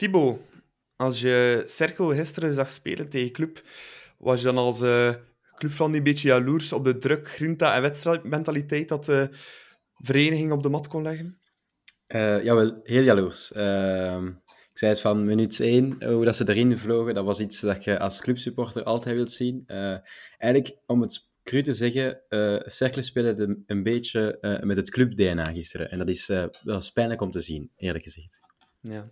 Thibaut, als je Cerkel gisteren zag spelen tegen Club, was je dan als uh, club van een beetje jaloers op de druk, grinta en wedstrijdmentaliteit dat de vereniging op de mat kon leggen? Uh, jawel, heel jaloers. Uh, ik zei het van minuut 1, hoe dat ze erin vlogen, dat was iets dat je als clubsupporter altijd wilt zien. Uh, eigenlijk, om het cru te zeggen, uh, Cercle speelde een beetje met het club-DNA gisteren. En dat is, dat was pijnlijk om te zien, eerlijk gezegd. Ja.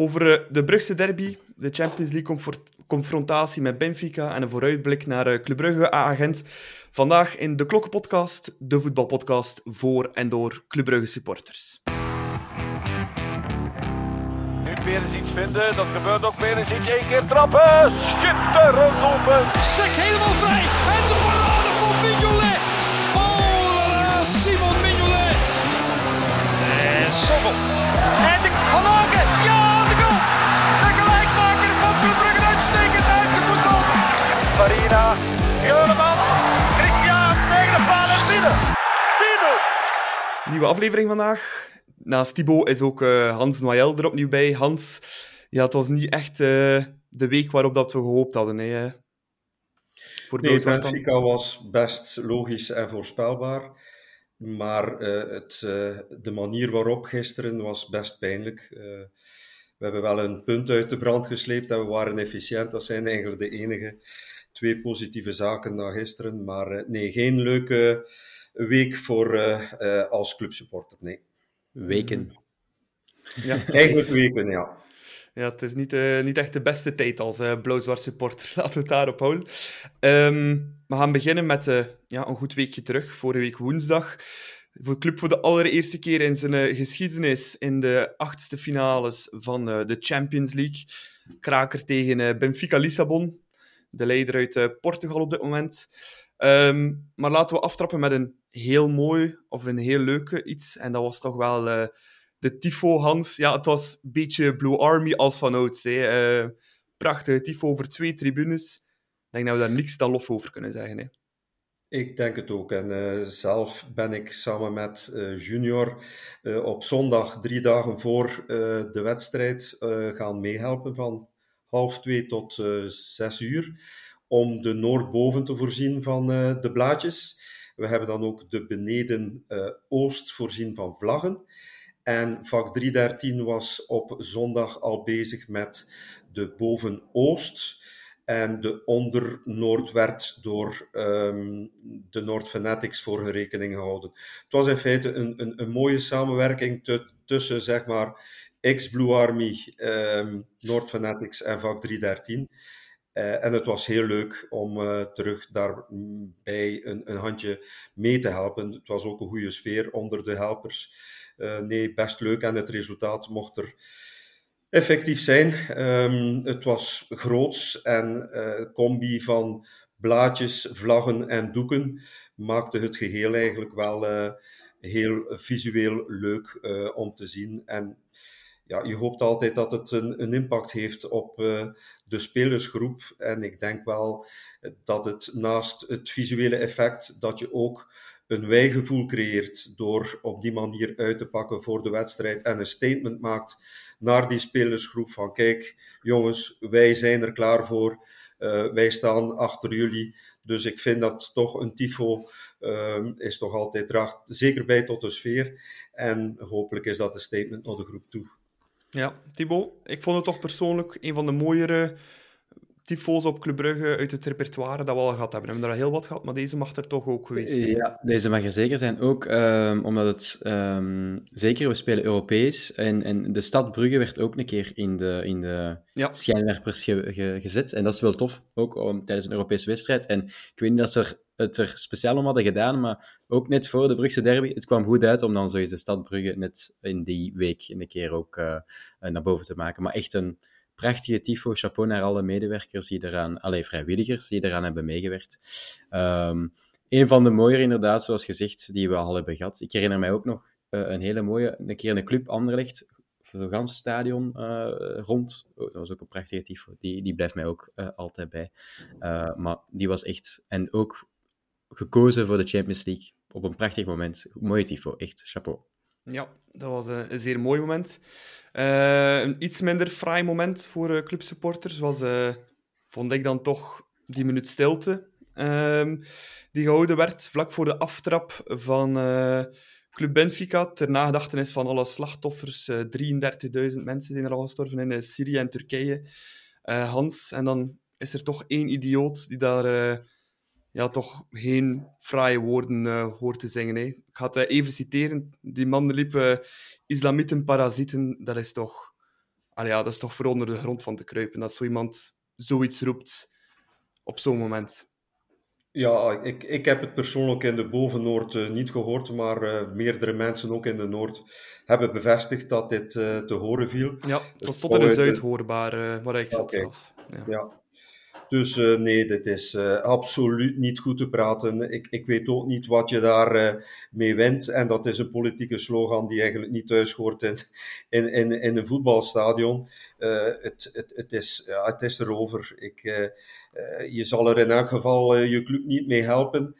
Over de Brugse derby, de Champions League confrontatie met Benfica en een vooruitblik naar Club Brugge agent Vandaag in de Klokkenpodcast, de voetbalpodcast voor en door Club Brugge supporters weer eens iets vinden. Dat gebeurt ook weer eens iets. Eén keer trappen. Schitterend open. Sek helemaal vrij. En de parade van Mignolet. Oh, Simon Mignolet. En Sommel. En de Van Aken. Ja, Farina. Juremans. Christian tegen de paal en binnen. Nieuwe aflevering vandaag naast Thibaut is ook uh, Hans Noël er opnieuw bij. Hans, ja, het was niet echt uh, de week waarop dat we gehoopt hadden. Hè, voor nee, Benfica was best logisch en voorspelbaar. Maar uh, het, de manier waarop gisteren was best pijnlijk. we hebben wel een punt uit de brand gesleept en we waren efficiënt. Dat zijn eigenlijk de enige twee positieve zaken na gisteren. Maar nee, geen leuke week voor als clubsupporter. Nee weken. Ja, eigenlijk weken, ja. Ja, het is niet, uh, niet echt de beste tijd als uh, blauw-zwart supporter. Laten we het daarop houden. Um, we gaan beginnen met uh, ja, een goed weekje terug. Vorige week woensdag. Voor de club voor de allereerste keer in zijn geschiedenis in de achtste finales van de Champions League. Kraker tegen Benfica Lissabon. De leider uit Portugal op dit moment. Um, maar laten we aftrappen met een heel mooi of een heel leuke iets. En dat was toch wel uh, de Tifo Hans. Ja, het was een beetje Blue Army als van ouds. Hè. Uh, prachtige Tifo over twee tribunes. Ik denk dat we daar niks dan lof over kunnen zeggen. Hè. Ik denk het ook. En zelf ben ik samen met Junior op zondag, drie dagen voor de wedstrijd, gaan meehelpen van half twee tot zes uur. Om de Noordboven te voorzien van de blaadjes. We hebben dan ook de beneden uh, oost voorzien van vlaggen. En vak 313 was op zondag al bezig met de boven oost. En de onder Noord werd door um, de Noord Fanatics voor rekening gehouden. Het was in feite een, een, een mooie samenwerking tussen, zeg maar, ex-Blue Army, um, Noord Fanatics en vak 313. Uh, en het was heel leuk om uh, terug daarbij een, een, handje mee te helpen. Het was ook een goede sfeer onder de helpers. Uh, nee, best leuk en het resultaat mocht er effectief zijn. Um, het was groots en combi van blaadjes, vlaggen en doeken maakte het geheel eigenlijk wel heel visueel leuk om te zien. En ja, je hoopt altijd dat het een, een impact heeft op uh, de spelersgroep. En ik denk wel dat het naast het visuele effect, dat je ook een wijgevoel creëert door op die manier uit te pakken voor de wedstrijd en een statement maakt naar die spelersgroep van kijk jongens, wij zijn er klaar voor, uh, wij staan achter jullie. Dus ik vind dat toch een tifo uh, is toch altijd draagt zeker bij tot de sfeer. En hopelijk is dat een statement naar de groep toe. Ja, Thibaut, ik vond het toch persoonlijk een van de mooiere tyfo's op Club Brugge uit het repertoire dat we al gehad hebben. We hebben er al heel wat gehad, maar deze mag er toch ook geweest zijn. Ja, deze mag er zeker zijn. Ook um, omdat het... Um, zeker, we spelen Europees. En, en de stad Brugge werd ook een keer in de, in de ja. schijnwerpers ge, ge, gezet. En dat is wel tof, ook om, tijdens een Europese wedstrijd. En ik weet niet dat ze er, het er speciaal om hadden gedaan, maar ook net voor de Brugse derby, het kwam goed uit om dan zo eens de stad Brugge net in die week een keer ook uh, naar boven te maken. Maar echt een prachtige tifo. Chapeau naar alle medewerkers die eraan, alle vrijwilligers die eraan hebben meegewerkt. Um, een van de mooiere, inderdaad, zoals gezegd, die we al hebben gehad. Ik herinner mij ook nog uh, een hele mooie, een keer in een club Anderlecht, voor het ganse stadion uh, rond. Oh, dat was ook een prachtige tifo. Die, die blijft mij ook uh, altijd bij. maar die was echt, en ook gekozen voor de Champions League op een prachtig moment. Mooie tifo, echt chapeau. Ja, dat was een zeer mooi moment. Uh, een iets minder fraai moment voor uh, clubsupporters was, uh, vond ik dan toch, die minuut stilte um, die gehouden werd vlak voor de aftrap van Club Benfica, ter nagedachtenis van alle slachtoffers, 33.000 mensen zijn er al gestorven in Syrië en Turkije. Hans, en dan is er toch één idioot die daar ja, toch geen fraaie woorden hoort te zingen. Hè. Ik ga het even citeren. Die man liep islamieten, parasieten, dat is toch... Allee, ja, dat is toch voor onder de grond van te kruipen. Dat zo iemand zoiets roept op zo'n moment. Ja, ik, ik heb het persoonlijk in de Boven-Noord niet gehoord, maar meerdere mensen ook in de Noord hebben bevestigd dat dit te horen viel. Ja, het was tot in de Zuid hoorbaar, waar ik zat okay. zelfs. Ja. ja. Dus uh, nee, dit is uh, absoluut niet goed te praten. Ik, ik weet ook niet wat je daar uh, mee wint. En dat is een politieke slogan die eigenlijk niet thuis hoort in, in, in, in een voetbalstadion. het, het, het, is, ja, het is erover. Ik, je zal er in elk geval je club niet mee helpen.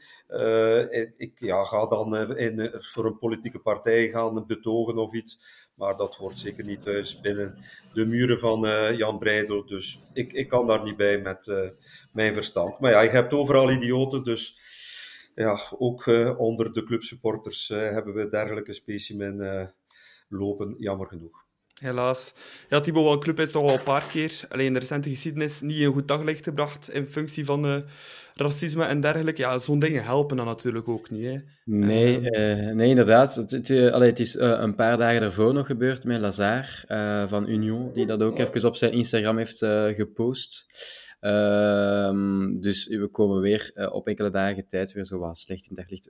ik ja, ga dan in, voor een politieke partij gaan betogen of iets. Maar dat hoort zeker niet thuis binnen de muren van uh, Jan Breidel. Dus ik, ik kan daar niet bij met uh, mijn verstand. Maar ja, je hebt overal idioten. Dus ja, ook uh, onder de clubsupporters hebben we dergelijke specimen lopen, jammer genoeg. Helaas. Ja, Thibaut Club is toch al een paar keer, alleen in de recente geschiedenis, niet een goed daglicht gebracht in functie van racisme en dergelijke. Ja, zo'n dingen helpen dan natuurlijk ook niet. Hè. Nee, uh, nee, inderdaad. Het, het, allee, het is een paar dagen daarvoor nog gebeurd met Lazare van Union, die dat ook even op zijn Instagram heeft gepost. Ehm, dus we komen weer op enkele dagen tijd weer zo slecht in daglicht.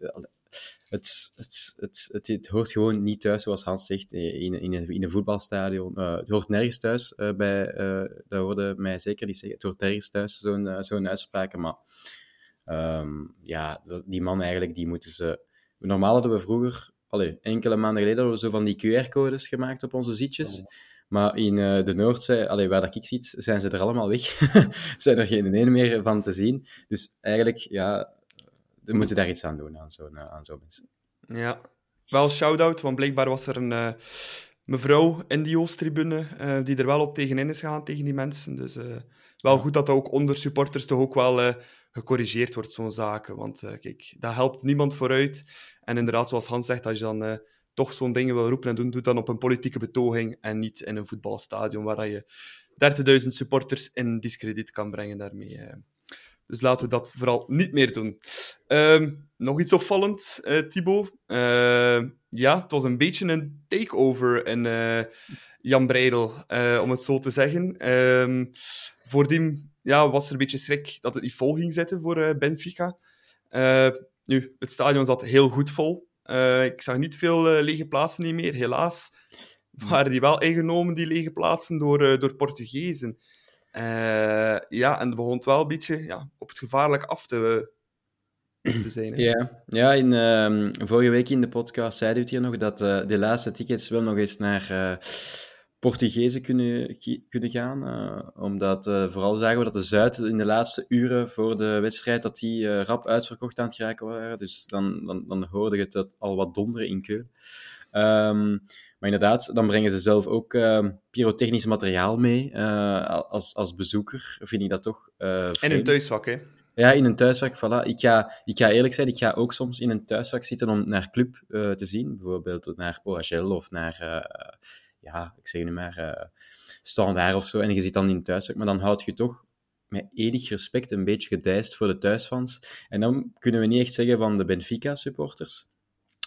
Het, het, het, het, het, hoort gewoon niet thuis, zoals Hans zegt, in, in, een, in een voetbalstadion. het hoort nergens thuis bij, dat hoorde mij zeker niet zeggen, het hoort nergens thuis, zo'n zo'n uitspraak, maar Um, ja, die man eigenlijk, die moeten ze... Normaal hadden we vroeger, allee, enkele maanden geleden, hadden we zo van die QR-codes gemaakt op onze zietjes. Maar in uh, de Noordzee, allee, waar dat ik zit, zijn ze er allemaal weg. zijn er geen ene meer van te zien. Dus eigenlijk, ja, we moeten daar iets aan doen, aan zo'n aan zo'n mensen. Ja, wel shout-out, want blijkbaar was er een uh, mevrouw in die Oosttribune die er wel op tegenin is gegaan tegen die mensen. Dus wel goed dat dat ook onder supporters toch ook wel gecorrigeerd wordt, zo'n zaken. Want kijk, dat helpt niemand vooruit. En inderdaad, zoals Hans zegt, als je dan toch zo'n dingen wil roepen en doen, doe dan op een politieke betoging en niet in een voetbalstadion waar je 30.000 supporters in discrediet kan brengen daarmee. Uh. Dus laten we dat vooral niet meer doen. Um, nog iets opvallend, uh, Thibaut. Uh, ja, het was een beetje een takeover in uh, Jan Breidel, om het zo te zeggen. Um, voordien ja, was er een beetje schrik dat het niet vol ging zitten voor Benfica. Nu, het stadion zat heel goed vol. Uh, ik zag niet veel lege plaatsen niet meer, helaas. Waren die wel ingenomen, die lege plaatsen, door, door Portugezen. ja, en het begon wel een beetje ja, op het gevaarlijk af te, te zijn. Ja, ja in, uh, vorige week in de podcast zeiden we het hier nog dat de laatste tickets wel nog eens naar Portugezen kunnen, kunnen gaan. Uh, omdat uh, vooral zagen we dat de Zuid in de laatste uren voor de wedstrijd dat die uh, rap uitverkocht aan het geraken waren. Dus dan, dan, dan hoorde je het al wat donderen in Keulen. Um, maar inderdaad, dan brengen ze zelf ook uh, pyrotechnisch materiaal mee. als, als bezoeker vind ik dat toch. in een thuisvak, hè? Ja, in een thuisvak, voilà. Ik ga, ik ga eerlijk zijn, ik ga ook soms in een thuisvak zitten om naar club te zien. Bijvoorbeeld naar OHL of naar ja, ik zeg nu maar, uh, standaard of zo, en je zit dan in thuiswerk, maar dan houd je toch met enig respect een beetje gedijst voor de thuisfans. En dan kunnen we niet echt zeggen van de Benfica-supporters.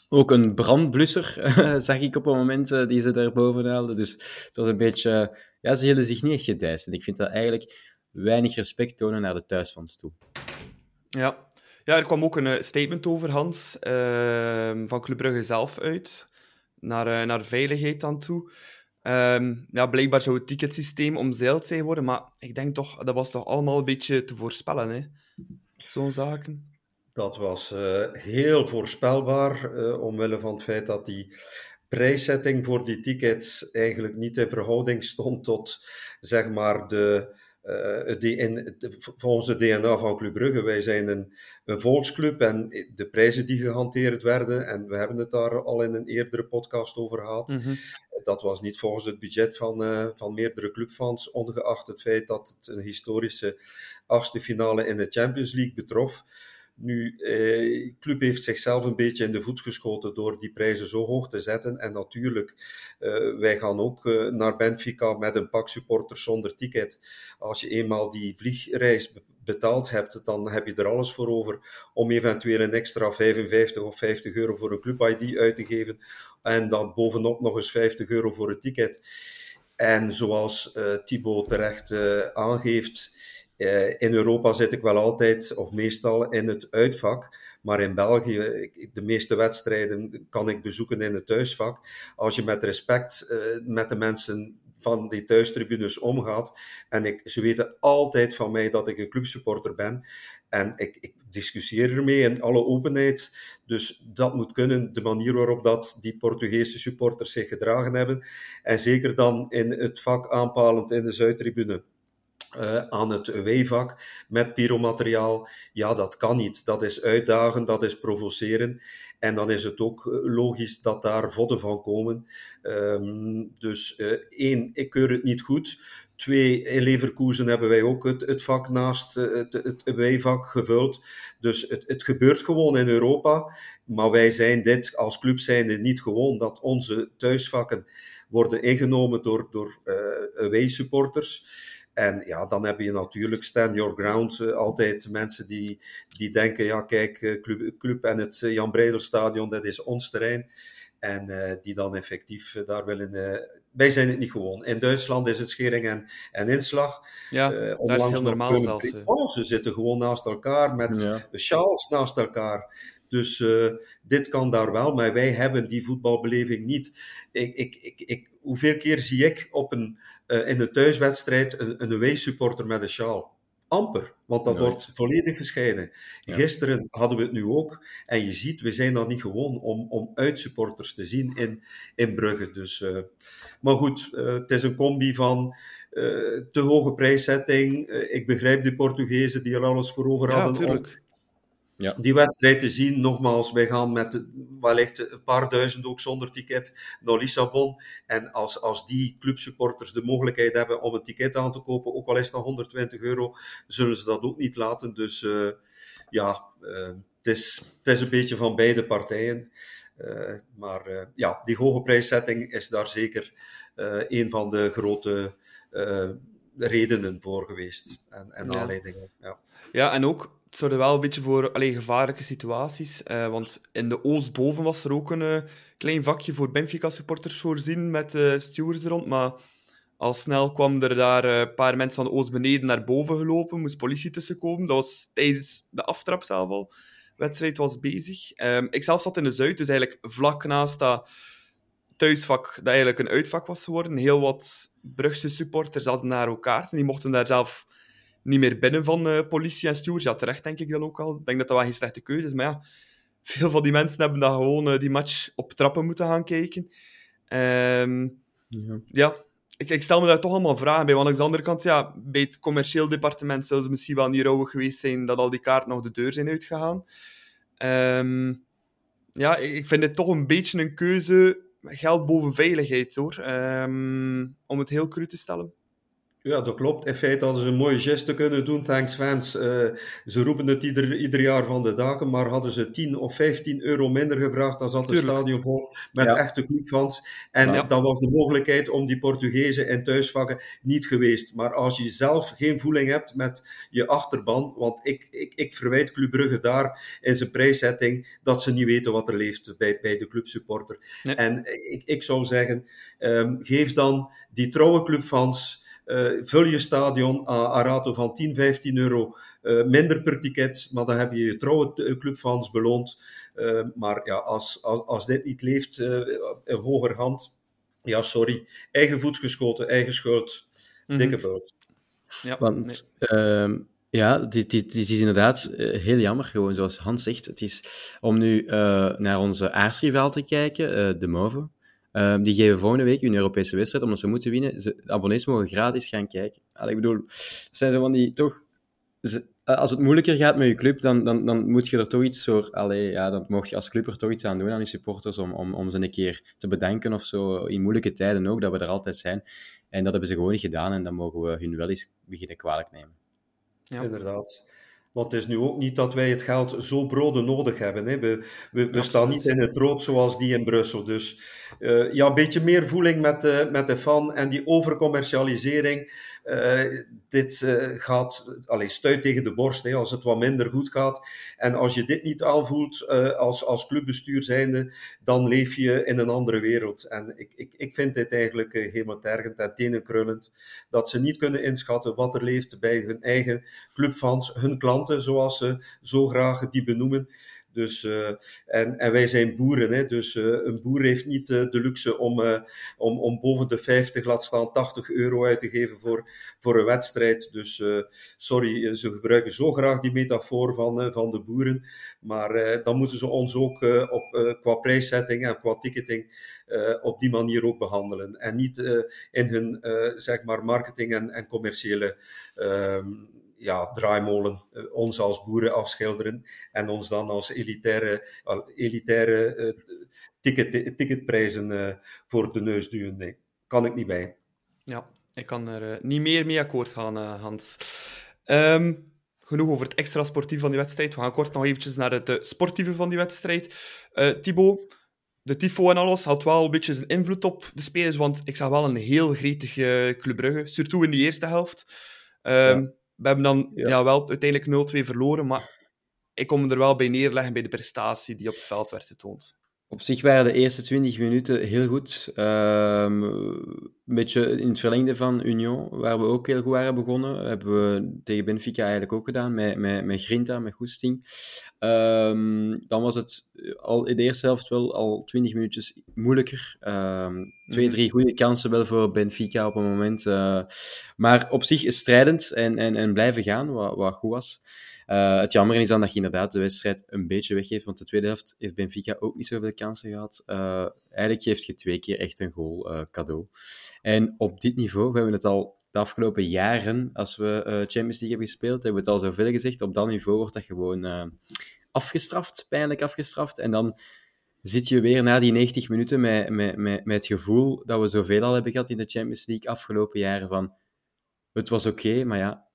Ook een brandblusser zag ik op een moment uh, die ze daarboven haalden. Dus het was een beetje... ja, ze hielden zich niet echt gedijst. En ik vind dat eigenlijk weinig respect tonen naar de thuisfans toe. Ja. Ja, er kwam ook een statement over, Hans, uh, van Club Brugge zelf uit naar, uh, naar veiligheid dan toe. Um, ja, blijkbaar zou het ticketsysteem omzeild zijn worden, maar ik denk toch, dat was toch allemaal een beetje te voorspellen, hè? Zo'n zaken. Dat was uh, heel voorspelbaar, uh, omwille van het feit dat die prijszetting voor die tickets eigenlijk niet in verhouding stond tot, zeg maar, de volgens het DNA van Club Brugge, wij zijn een, een, volksclub en de prijzen die gehanteerd werden, en we hebben het daar al in een eerdere podcast over gehad, mhm. dat was niet volgens het budget van, uh, van meerdere clubfans, ongeacht het feit dat het een historische achtste finale in de Champions League betrof. Nu, eh, club heeft zichzelf een beetje in de voet geschoten door die prijzen zo hoog te zetten. En natuurlijk, eh, wij gaan ook eh, naar Benfica met een pak supporters zonder ticket. Als je eenmaal die vliegreis betaald hebt, dan heb je er alles voor over om eventueel een extra 55 of 50 euro voor een club-ID uit te geven. En dan bovenop nog eens 50 euro voor het ticket. En zoals uh, Thibaut terecht uh, aangeeft, in Europa zit ik wel altijd, of meestal, in het uitvak. Maar in België, de meeste wedstrijden kan ik bezoeken in het thuisvak. Als je met respect uh, met de mensen van die thuistribunes omgaat. En ik, ze weten altijd van mij dat ik een clubsupporter ben. En ik, ik discussieer ermee in alle openheid. Dus dat moet kunnen, de manier waarop dat die Portugese supporters zich gedragen hebben. En zeker dan in het vak aanpalend in de Zuidtribune. Uh, aan het weevak met pyromateriaal. Ja, dat kan niet. Dat is uitdagen, dat is provoceren. En dan is het ook eh, logisch dat daar vodden van komen. Um, dus uh, één, ik keur het niet goed. Twee, in Leverkusen hebben wij ook het, het vak naast het, het weevak gevuld. Dus het, het gebeurt gewoon in Europa. Maar wij zijn dit als club zijnde niet gewoon dat onze thuisvakken worden ingenomen door, door uh, supporters en ja, dan heb je natuurlijk stand your ground. Uh, altijd mensen die, die denken, ja kijk, uh, club, club, en het uh, Jan Breidelstadion, dat is ons terrein. En die dan effectief daar willen... wij zijn het niet gewoon. In Duitsland is het schering en, en inslag. Ja, daar is heel normaal zelfs. Oh, ze zitten gewoon naast elkaar met ja. de sjaals naast elkaar. Dus dit kan daar wel, maar wij hebben die voetbalbeleving niet. Ik, ik, ik, ik, hoeveel keer zie ik op een uh, in de thuiswedstrijd een, een away-supporter met een sjaal. Amper, want dat wordt volledig gescheiden. Gisteren hadden we het nu ook. En je ziet, we zijn dan niet gewoon om, om uitsupporters te zien in, in Brugge. Dus, uh, maar goed, uh, het is een combi van te hoge prijszetting. ik begrijp de Portugezen die er alles voor over hadden. Om, ja. die wedstrijd te zien. Nogmaals, wij gaan met wellicht een paar duizend ook zonder ticket naar Lissabon. En als, als die clubsupporters de mogelijkheid hebben om een ticket aan te kopen, ook al is het 120 euro, zullen ze dat ook niet laten. Dus uh, ja, uh, het, is, het is een beetje van beide partijen. Uh, maar ja, die hoge prijszetting is daar zeker een van de grote redenen voor geweest en, en aanleidingen. Ja. ja, en ook het zorgde wel een beetje voor allee, gevaarlijke situaties. Uh, want in de Oostboven was er ook een uh, klein vakje voor Benfica-supporters voorzien met uh, stewards rond. Maar al snel kwam er daar een paar mensen van de Oost beneden naar boven gelopen. Moest politie tussenkomen. Dat was tijdens de aftrap zelf al. Wedstrijd was bezig. Um, ik zelf zat in de Zuid, dus eigenlijk vlak naast dat thuisvak dat eigenlijk een uitvak was geworden. Heel wat Brugse supporters hadden naar elkaar. En die mochten daar zelf niet meer binnen van uh, politie en stewards. Ja, terecht denk ik dan ook al. Ik denk dat dat wel geen slechte keuze is. Maar ja, veel van die mensen hebben dan gewoon uh, die match op trappen moeten gaan kijken. Um, ja. ja. Ik, ik, stel me daar toch allemaal vragen bij. Want aan de andere kant, ja, bij het commercieel departement zou het misschien wel niet rouwig geweest zijn dat al die kaarten nog de deur zijn uitgegaan. Um, ja, ik, ik vind het toch een beetje een keuze geld boven veiligheid, hoor. Um, om het heel cru te stellen. Ja, dat klopt. In feite hadden ze een mooie geste kunnen doen, thanks fans. Uh, ze roepen het ieder, ieder jaar van de daken, maar hadden ze 10 of 15 euro minder gevraagd, dan zat het stadion vol met echte clubfans. En ja. dan was de mogelijkheid om die Portugezen in thuisvakken niet geweest. Maar als je zelf geen voeling hebt met je achterban, want ik, ik, ik verwijt Club Brugge daar in zijn prijszetting dat ze niet weten wat er leeft bij, bij de clubsupporter. Nee. En ik, ik zou zeggen, um, geef dan die trouwe clubfans uh, vul je stadion aan een rato van 10, 15 euro uh, minder per ticket, maar dan heb je je trouwe eh, clubfans beloond. Uh, maar ja, als, als, als dit niet leeft, in hoger hand, ja, sorry, eigen voet geschoten, eigen schuld, mm -hmm. dikke boot. Ja, Want nee. Ja, dit, dit, dit, is inderdaad heel jammer, gewoon zoals Hans zegt. Het is om nu uh, naar onze aarsrivaal te kijken, uh, de Move. Um, die geven volgende week een Europese wedstrijd, omdat ze moeten winnen. Ze, de abonnees mogen gratis gaan kijken. Allee, ik bedoel, het zijn zo van die toch... als het moeilijker gaat met je club, dan, dan, dan moet je er toch iets voor... Allee, ja, dan mocht je als club er toch iets aan doen aan je supporters, om, om, om ze een keer te bedanken of zo. In moeilijke tijden ook, dat we er altijd zijn. En dat hebben ze gewoon niet gedaan en dan mogen we hun wel eens beginnen kwalijk nemen. Ja. Inderdaad. Want het is nu ook niet dat wij het geld zo broden nodig hebben. Hè. We, we, we staan niet in het rood zoals die in Brussel. Dus uh, ja, een beetje meer voeling met de, met de fan en die overcommercialisering. Uh, dit gaat, allez, stuit tegen de borst hè, als het wat minder goed gaat. En als je dit niet aanvoelt als, als clubbestuur zijnde, dan leef je in een andere wereld. En ik, ik, ik vind dit eigenlijk helemaal tergend en tenenkrullend. Dat ze niet kunnen inschatten wat er leeft bij hun eigen clubfans, hun klanten, zoals ze zo graag die benoemen. Dus, uh, en, en wij zijn boeren, hè, dus uh, een boer heeft niet uh, de luxe om, om, om boven de 50, laat staan 80 euro uit te geven voor, voor een wedstrijd. Dus sorry, ze gebruiken zo graag die metafoor van, van de boeren, maar dan moeten ze ons ook op, qua prijszetting en qua ticketing op die manier ook behandelen. En niet in hun zeg maar marketing en, en commerciële ehm, ja, draaimolen uh, ons als boeren afschilderen en ons dan als elitaire, elitaire uh, ticket, ticketprijzen uh, voor de neus duwen. Nee, kan ik niet bij. Ja, ik kan er niet meer mee akkoord gaan, Hans. Um, genoeg over het extra sportieve van die wedstrijd. We gaan kort nog eventjes naar het sportieve van die wedstrijd. Thibaut, de tifo en alles had wel een beetje zijn invloed op de spelers, want ik zag wel een heel gretige Club Brugge, surtout in de eerste helft. Um, ja. We hebben dan ja. wel uiteindelijk 0-2 verloren, maar ik kom er wel bij neerleggen bij de prestatie die op het veld werd getoond. Op zich waren de eerste 20 minuten heel goed. Um, een beetje in het verlengde van Union, waar we ook heel goed waren begonnen. Hebben we tegen Benfica eigenlijk ook gedaan, met, met, met Grinta, met Goesting. Um, dan was het al in de eerste helft wel al 20 minuutjes moeilijker. Um, twee, mhm. drie goede kansen wel voor Benfica op een moment. Uh, maar op zich strijdend en, en, en blijven gaan, wat, wat goed was. Uh, het jammer is dan dat je inderdaad de wedstrijd een beetje weggeeft, want de tweede helft heeft Benfica ook niet zoveel kansen gehad. Uh, eigenlijk geeft je twee keer echt een goal uh, cadeau. En op dit niveau, we hebben het al de afgelopen jaren, als we Champions League hebben gespeeld, hebben we het al zoveel gezegd, op dat niveau wordt dat gewoon afgestraft, pijnlijk afgestraft. En dan zit je weer na die 90 minuten met, met, met, met het gevoel dat we zoveel al hebben gehad in de Champions League afgelopen jaren van het was oké, maar ja,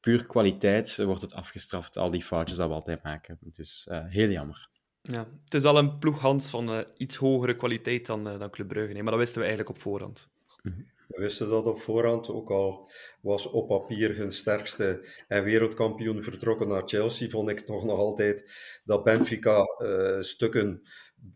puur kwaliteit wordt het afgestraft, al die foutjes dat we altijd maken. Dus uh, heel jammer. Ja, het is al een ploeg Hans van uh, iets hogere kwaliteit dan, uh, dan Club Brugge. Nee, maar dat wisten we eigenlijk op voorhand. We wisten dat op voorhand, ook al was op papier hun sterkste en wereldkampioen vertrokken naar Chelsea, vond ik toch nog altijd dat Benfica stukken,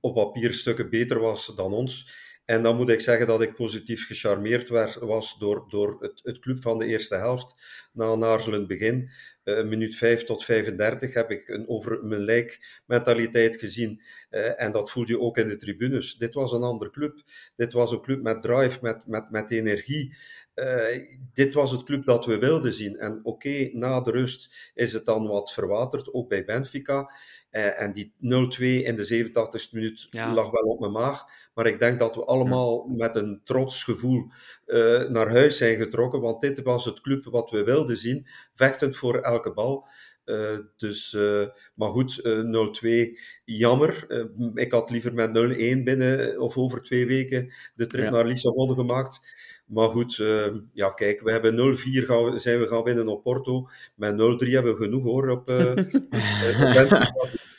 op papier stukken beter was dan ons. En dan moet ik zeggen dat ik positief gecharmeerd was door, door het, het club van de eerste helft. Na een aarzelend begin, uh, minuut 5 tot 35, heb ik een over mijn lijk mentaliteit gezien. Uh, en dat voelde je ook in de tribunes. Dit was een andere club. Dit was een club met drive, met, met, met energie. Uh, dit was het club dat we wilden zien. En oké, na de rust is het dan wat verwaterd, ook bij Benfica. Uh, en die 0-2 in de 87e minuut ja. lag wel op mijn maag. Maar ik denk dat we allemaal met een trots gevoel uh, naar huis zijn getrokken. Want dit was het club wat we wilden zien. Vechtend voor elke bal. Uh, dus, uh, maar goed, uh, 0-2, jammer. ik had liever met 0-1 binnen of over twee weken de trip ja. naar Lissabon gemaakt. Maar goed, uh, ja, kijk, we hebben 0-4 gaan, zijn we gaan winnen op Porto. Met 0-3 hebben we genoeg hoor. Op, uh,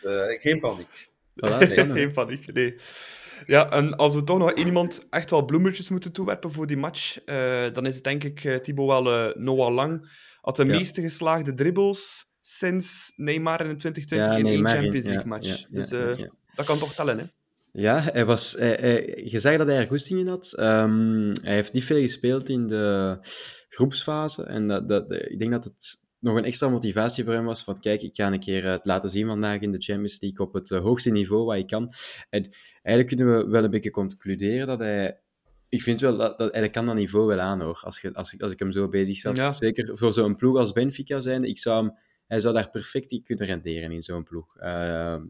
uh, geen paniek. Voilà, nee. geen paniek, nee. Ja, en als we toch nog iemand echt wel bloemetjes moeten toewerpen voor die match, dan is het denk ik Thibaut wel Noah Lang. Had de ja. meeste geslaagde dribbles sinds Neymar in 2020 ja, in één Champions League match. dus dat kan toch tellen, hè? Ja, hij was, hij, hij, je zag dat hij er goesting in had. Um, hij heeft niet veel gespeeld in de groepsfase. En dat, dat, ik denk dat het nog een extra motivatie voor hem was. Van kijk, ik ga een keer het laten zien vandaag in de Champions League op het hoogste niveau wat ik kan. En eigenlijk kunnen we wel een beetje concluderen dat hij ik vind wel dat, dat hij kan dat niveau wel aan hoor. Als, je, als, ik, als ik hem zo bezig zat. Ja. Zeker voor zo'n ploeg als Benfica zijn. Ik zou hem hij zou daar perfect in kunnen renderen in zo'n ploeg,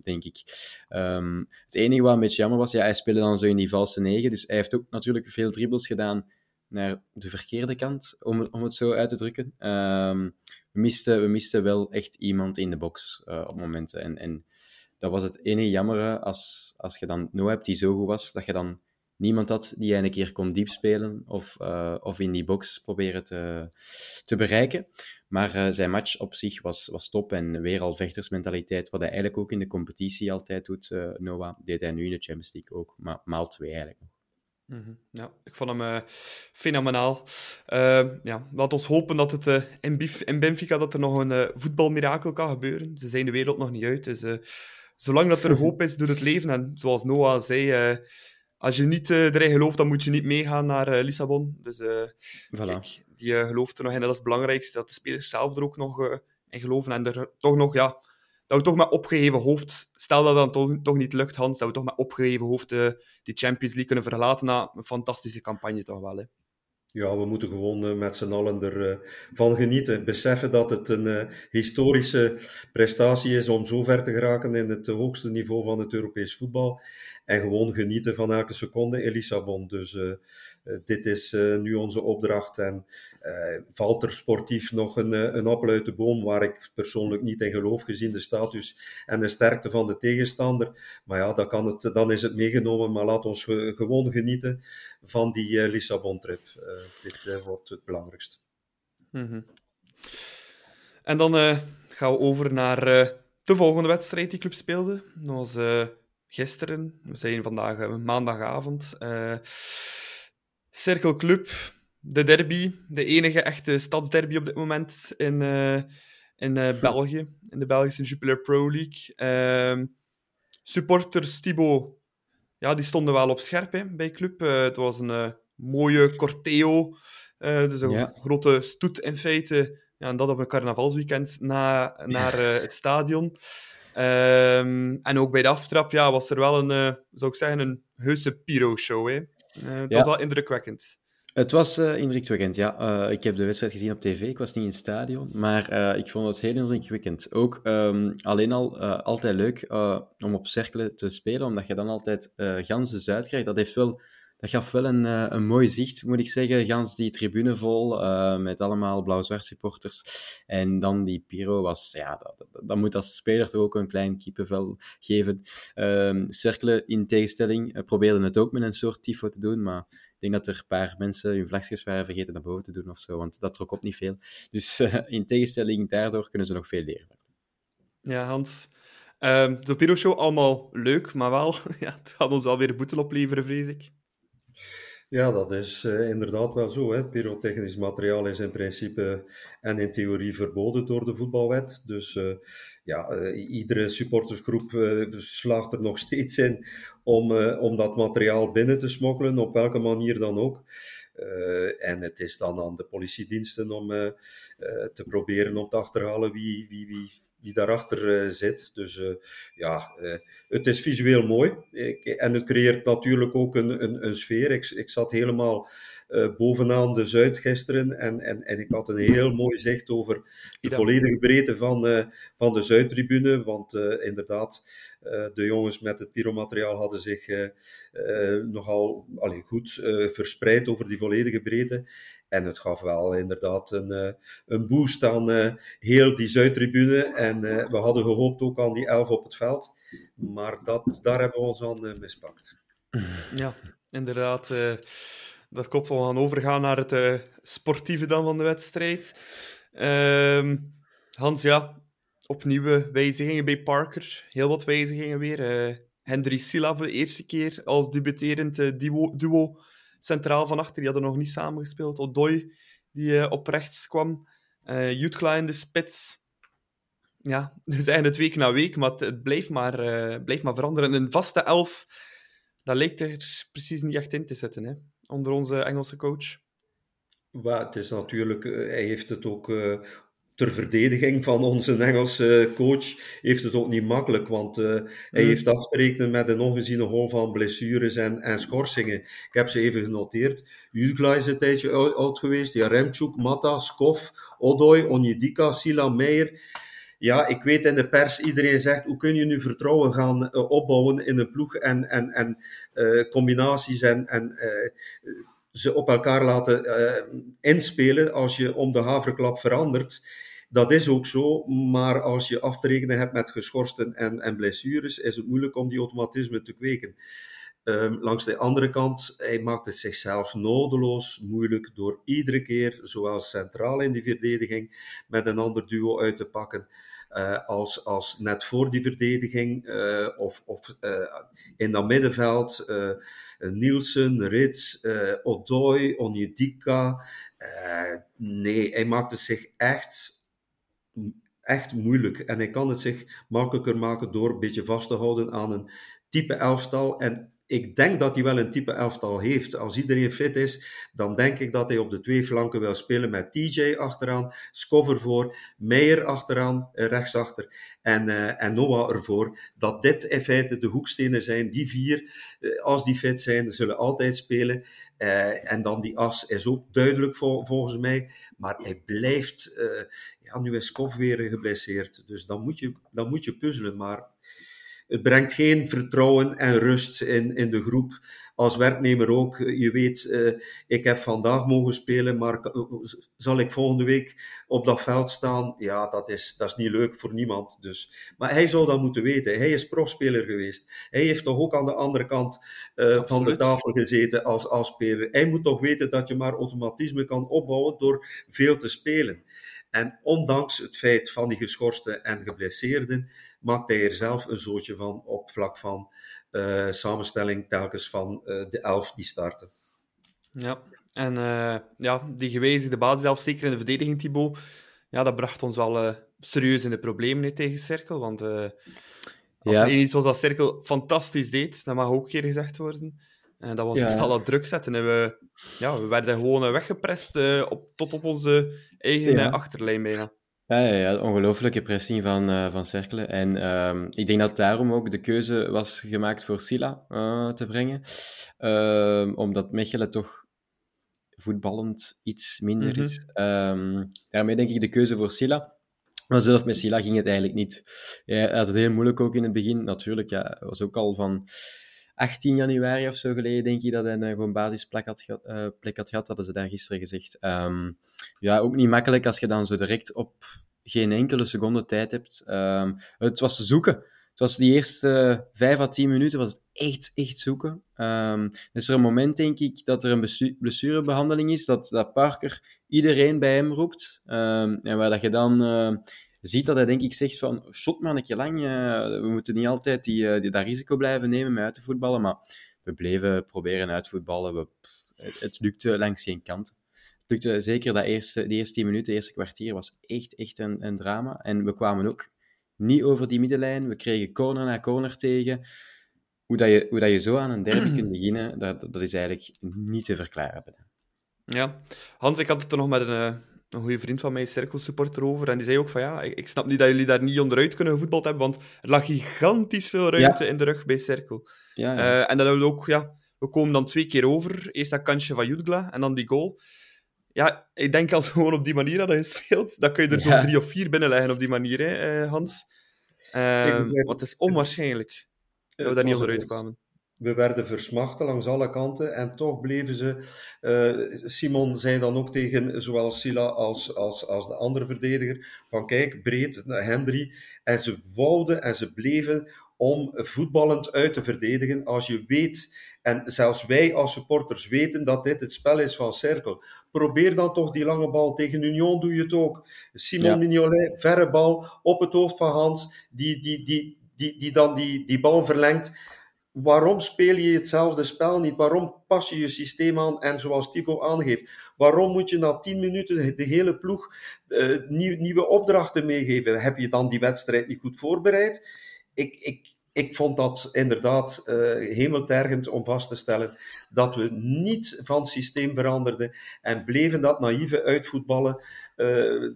denk ik. Ehm, het enige wat een beetje jammer was, ja, hij speelde dan zo in die valse negen, dus hij heeft ook natuurlijk veel dribbles gedaan naar de verkeerde kant, om, om het zo uit te drukken. Um, we, misten, we misten wel echt iemand in de box op momenten. En, en dat was het enige jammere als, als je dan Noah hebt die zo goed was, dat je dan niemand had die hij een keer kon diep spelen of, uh, of in die box proberen te, te bereiken. Maar uh, zijn match op zich was, was top en weer al vechtersmentaliteit, wat hij eigenlijk ook in de competitie altijd doet, uh, Noah, deed hij nu in de Champions League ook, maar maal twee eigenlijk nog. Mm -hmm. Ja, ik vond hem fenomenaal. ja, laat ons hopen dat het in, in, Benfica dat er nog een voetbalmirakel kan gebeuren. Ze zijn de wereld nog niet uit, dus zolang dat er hoop is, doet het leven. En zoals Noah zei, als je niet uh, erin gelooft, dan moet je niet meegaan naar uh, Lissabon. Dus uh, voilà. kijk, die gelooft er nog in. Dat is het belangrijkste, dat de spelers zelf er ook nog in geloven. En er toch nog, ja, dat we toch met opgeheven hoofd, stel dat dan toch, toch niet lukt, Hans, dat we toch met opgeheven hoofd die Champions League kunnen verlaten na een fantastische campagne toch wel. Hè. Ja, we moeten gewoon met z'n allen ervan genieten. Beseffen dat het een historische prestatie is om zo ver te geraken in het hoogste niveau van het Europees voetbal. En gewoon genieten van elke seconde in Lissabon. Dus uh, dit is uh, nu onze opdracht. En valt er sportief nog een, een appel uit de boom, waar ik persoonlijk niet in geloof, gezien de status en de sterkte van de tegenstander. Maar ja, dan, kan het, dan is het meegenomen. Maar laat ons ge, gewoon genieten van die Lissabon-trip. dit wordt het belangrijkste. Mm -hmm. En dan gaan we over naar de volgende wedstrijd die club speelde. Dat was gisteren. We zijn vandaag uh, maandagavond. Uh, Cirkel Club, de derby. De enige echte stadsderby op dit moment in, uh, in uh, België. In de Belgische Jupiler Pro League. Ehm, supporters Thibaut, ja, die stonden wel op scherp hè, bij Club. het was een mooie corteo. dus een ja. grote stoet in feite. Ja, en dat op een carnavalsweekend na, naar het stadion. Um, en ook bij de aftrap ja, was er wel een, uh, zou ik zeggen, een heuse pyro-show. Uh, dat ja. was wel indrukwekkend. Het was uh, indrukwekkend, ja. ik heb de wedstrijd gezien op tv, ik was niet in het stadion, maar ik vond het heel indrukwekkend. Ook um, alleen al altijd leuk om op cirkelen te spelen, omdat je dan altijd ganzen zuid krijgt. Dat heeft wel dat gaf wel een, uh, een mooi zicht, moet ik zeggen. Gans die tribune vol, uh, met allemaal blauw-zwart supporters. En dan die Piro was, ja, dat, dat, moet als speler toch ook een klein kippenvel geven. Cirkelen in tegenstelling, uh, probeerden het ook met een soort tifo te doen, maar ik denk dat er een paar mensen hun vlagjes waren vergeten naar boven te doen of zo, want dat trok op niet veel. Dus in tegenstelling daardoor kunnen ze nog veel leren. Ja, Hans. Ehm, de Piro-show allemaal leuk, maar wel, ja, het gaat ons alweer boeten opleveren, vrees ik. Ja, dat is uh, inderdaad wel zo. Hè. Pyrotechnisch materiaal is in principe en in theorie verboden door de voetbalwet. Dus uh, ja, uh, iedere supportersgroep slaagt er nog steeds in om, om dat materiaal binnen te smokkelen, op welke manier dan ook. en het is dan aan de politiediensten om te proberen om te achterhalen wie, wie, wie die daarachter uh, zit. Dus uh, ja, uh, het is visueel mooi. Ik, en het creëert natuurlijk ook een, een, een sfeer. Ik, ik zat helemaal bovenaan de Zuid gisteren en, en, en ik had een heel mooi zicht over de volledige breedte van, van de Zuidtribune. Want inderdaad, de jongens met het pyromateriaal hadden zich nogal allee, goed verspreid over die volledige breedte. En het gaf wel inderdaad een, uh, een boost aan uh, heel die Zuidtribune. En uh, we hadden gehoopt ook aan die elf op het veld. Maar dat, daar hebben we ons aan mispakt. Ja, inderdaad. dat klopt. We gaan overgaan naar het sportieve dan van de wedstrijd. Ehm, Hans, ja, opnieuw wijzigingen bij Parker. Heel wat wijzigingen weer. Hendry Silla voor de eerste keer als debuterend duo centraal van achter. Die hadden nog niet samengespeeld. Odoi, die uh, op rechts kwam. Uh, Jutkla in de spits. Ja, dus eigenlijk week na week, maar het, blijft, maar, uh, maar veranderen. Een vaste elf, dat lijkt er precies niet echt in te zetten, hè, onder onze Engelse coach. Maar het is natuurlijk, hij heeft het ook ter verdediging van onze Engelse coach heeft het ook niet makkelijk, want uh, hij mm. heeft af te rekenen met een ongeziene hol van blessures en, en schorsingen. Ik heb ze even genoteerd. Jutgla is een tijdje oud, geweest, Jaremchuk, Mata, Skov, Odoi, Onjedika, Sila Meijer. ja, ik weet in de pers, iedereen zegt, hoe kun je nu vertrouwen gaan opbouwen in een ploeg en, en, en combinaties en, en ze op elkaar laten inspelen als je om de haverklap verandert. Dat is ook zo, maar als je af te rekenen hebt met geschorsten en, en blessures, is het moeilijk om die automatisme te kweken. Um, langs de andere kant, hij maakt het zichzelf nodeloos moeilijk door iedere keer, zowel centraal in die verdediging, met een ander duo uit te pakken. Uh, als, als net voor die verdediging uh, of, of uh, in dat middenveld Nielsen, Rits, Odoi, Onyedika. nee, hij maakt het zich echt echt moeilijk. En hij kan het zich makkelijker maken door een beetje vast te houden aan een type elftal. En ik denk dat hij wel een type elftal heeft. Als iedereen fit is, dan denk ik dat hij op de twee flanken wil spelen met TJ achteraan, Scover voor, Meijer achteraan, eh, rechtsachter en, uh, en Noah ervoor. Dat dit in feite de hoekstenen zijn. Die vier, uh, als die fit zijn, zullen altijd spelen. En dan die as is ook duidelijk volgens mij. Maar hij blijft, ja, nu is Skof weer geblesseerd. Dus dan moet je, dan moet je puzzelen. Maar het brengt geen vertrouwen en rust in, in de groep. Als werknemer ook. Je weet, uh, ik heb vandaag mogen spelen, maar zal ik volgende week op dat veld staan? Ja, dat is, dat is niet leuk voor niemand. Dus. Maar hij zou dat moeten weten. Hij is profspeler geweest. Hij heeft toch ook aan de andere kant uh, van de tafel gezeten als, als speler. Hij moet toch weten dat je maar automatisme kan opbouwen door veel te spelen. En ondanks het feit van die geschorsten en geblesseerden, maakt hij er zelf een zootje van op vlak van uh, samenstelling telkens van uh, de elf die starten. Ja, en uh, ja, die gewijzigde basis, zeker in de verdediging, Thibaut, ja, dat bracht ons wel serieus in de problemen tegen Cirkel. Want als ja. er iets was dat Cirkel fantastisch deed, dat mag ook een keer gezegd worden. En dat was ja. al dat druk zetten. En we, ja, we werden gewoon weggeprest op, tot op onze eigen ja. achterlijn bijna. Ja, ja, ja ongelooflijke pressing van, uh, van Cerkelen. En uh, ik denk dat daarom ook de keuze was gemaakt voor Silla uh, te brengen. Ehm, omdat Mechelen toch voetballend iets minder mm -hmm. is. Um, daarmee denk ik de keuze voor Silla. Maar zelf met Silla ging het eigenlijk niet. Hij had het heel moeilijk ook in het begin. Natuurlijk, ja, was ook al van 18 januari of zo geleden, denk ik, dat hij een gewoon basisplek had, uh, plek had gehad. hadden ze daar gisteren gezegd. Um, ja, ook niet makkelijk als je dan zo direct op geen enkele seconde tijd hebt. Um, het was zoeken. Het was die eerste vijf à tien minuten was het echt, echt zoeken. Um, is er een moment, denk ik, dat er een blessurebehandeling is, dat, dat Parker iedereen bij hem roept. En waar dat je dan uh, ziet dat hij, denk ik, zegt van, shot man, een lang, uh, we moeten niet altijd die, uh, die, dat risico blijven nemen met uit te voetballen, maar we bleven proberen uit te voetballen. Het, het lukte langs geen kant lukte zeker dat eerste, die eerste tien minuten, de eerste kwartier, was echt, echt een, een drama. En we kwamen ook niet over die middenlijn. We kregen corner na corner tegen. Hoe dat je, hoe dat je zo aan een derby kunt beginnen, dat, dat is eigenlijk niet te verklaren. Ja, Hans, ik had het er nog met een, eh, een goede vriend van mij, cirkelsupporter, over. En die zei ook van ja, ik, snap niet dat jullie daar niet onderuit kunnen gevoetbald hebben, want er lag gigantisch veel ruimte in de rug bij Cirkel. Ja, ja. Uh, en dan hebben we ook, ja, we komen dan twee keer over. Eerst dat kantje van Jutgla en dan die goal ja, ik denk als we gewoon op die manier hadden gespeeld, dan kun je er ja. zo drie of vier binnenleggen op die manier, hè, eh, Hans. Uh, wat is onwaarschijnlijk dat we daar niet onderuit kwamen. We werden versmachten langs alle kanten en toch bleven ze. Uh, Simon zei dan ook tegen zowel Silla als, als, als de andere verdediger: van kijk, breed, Hendry. En ze wouden en ze bleven om voetballend uit te verdedigen. Als je weet en zelfs wij als supporters weten dat dit het spel is van Cirkel. Probeer dan toch die lange bal. Tegen Union doe je het ook. Simon ja. Mignolet, verre bal op het hoofd van Hans, die, die, die, die, die dan die, die bal verlengt. Waarom speel je hetzelfde spel niet? Waarom pas je je systeem aan? En zoals Thibaut aangeeft, waarom moet je na 10 minuten de hele ploeg uh, nieuwe opdrachten meegeven? Heb je dan die wedstrijd niet goed voorbereid? Ik, ik, ik vond dat inderdaad uh, hemeltergend om vast te stellen dat we niet van systeem veranderden en bleven dat naïeve uitvoetballen. Uh,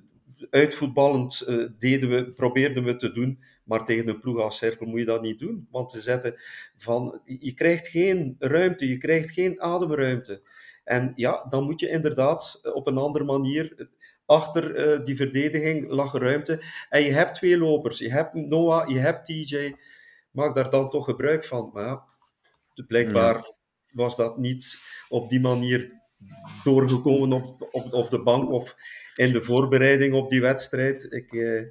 uitvoetballend uh, deden we, probeerden we te doen, maar tegen een ploeg als Cirkel moet je dat niet doen. Want ze zetten van, je krijgt geen ruimte, je krijgt geen ademruimte. En ja, dan moet je inderdaad op een andere manier achter die verdediging lag ruimte. En je hebt twee lopers. Je hebt Noah, je hebt TJ. Maak daar dan toch gebruik van. Maar ja, blijkbaar was dat niet op die manier doorgekomen op, op, op de bank of in de voorbereiding op die wedstrijd. Ik, eh,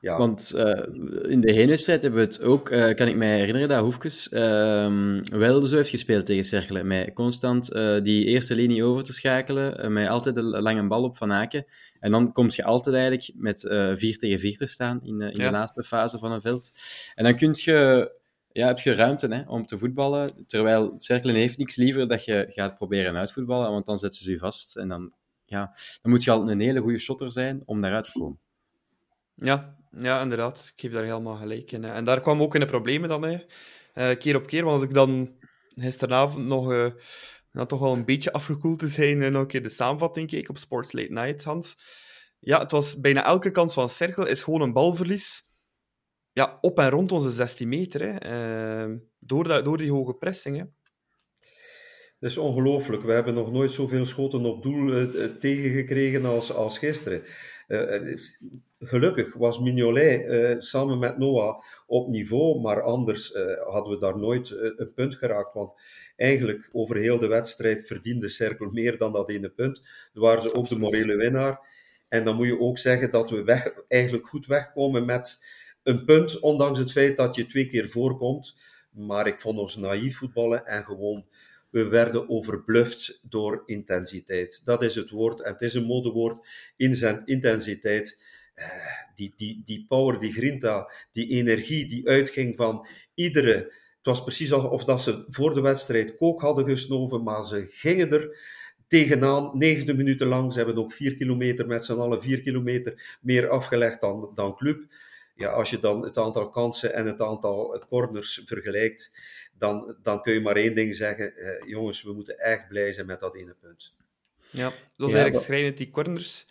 ja. Want uh, in de heenwedstrijd hebben we het ook, uh, kan ik mij herinneren, dat Hoefkes uh, wel zo heeft gespeeld tegen Cerkelen. Met constant die eerste linie over te schakelen, met altijd de lange bal op Van Aken. En dan kom je altijd eigenlijk met 4 tegen 4 te staan in, in de laatste fase van een veld. En dan kun je ja, heb je ruimte hè, om te voetballen. Terwijl Cerkelen heeft niks liever dat je gaat proberen uitvoetballen, want dan zetten ze je vast. En dan, ja, dan moet je al een hele goede shotter zijn om daaruit te komen. Ja, ja, inderdaad. Ik geef daar helemaal gelijk in. En daar kwam ook in de problemen dan mee. Uh, keer op keer. Want als ik dan gisteravond nog uh, toch wel een beetje afgekoeld te zijn en nog een keer de samenvatting keek op Sports Late Night, Hans. Ja, het was bijna elke kans van Cirkel is gewoon een balverlies ja, op en rond onze 16 meter. Hè. Door, dat, door die hoge pressing. Hè. Dat is ongelooflijk. We hebben nog nooit zoveel schoten op doel uh, tegengekregen als, als gisteren. Uh, gelukkig was Mignolet samen met Noah op niveau, maar anders hadden we daar nooit een punt geraakt. Want eigenlijk over heel de wedstrijd verdiende Cirkel meer dan dat ene punt. Daar waren ze ook de morele winnaar. En dan moet je ook zeggen dat we weg, eigenlijk goed wegkomen met een punt, ondanks het feit dat je twee keer voorkomt. Maar ik vond ons naïef voetballen en gewoon, we werden overbluft door intensiteit. Dat is het woord en het is een modewoord in zijn intensiteit. Eh, die, die, die power, die grinta, die energie die uitging van iedere. Het was precies alsof dat ze voor de wedstrijd kook hadden gesnoven, maar ze gingen er tegenaan, 90 minuten lang. Ze hebben ook vier kilometer met z'n allen, vier kilometer meer afgelegd dan, dan club ja, als je dan het aantal kansen en het aantal corners vergelijkt, dan, dan kun je maar één ding zeggen. Eh, jongens, we moeten echt blij zijn met dat ene punt. Ja, dat was eigenlijk dat... schrijnend, die corners.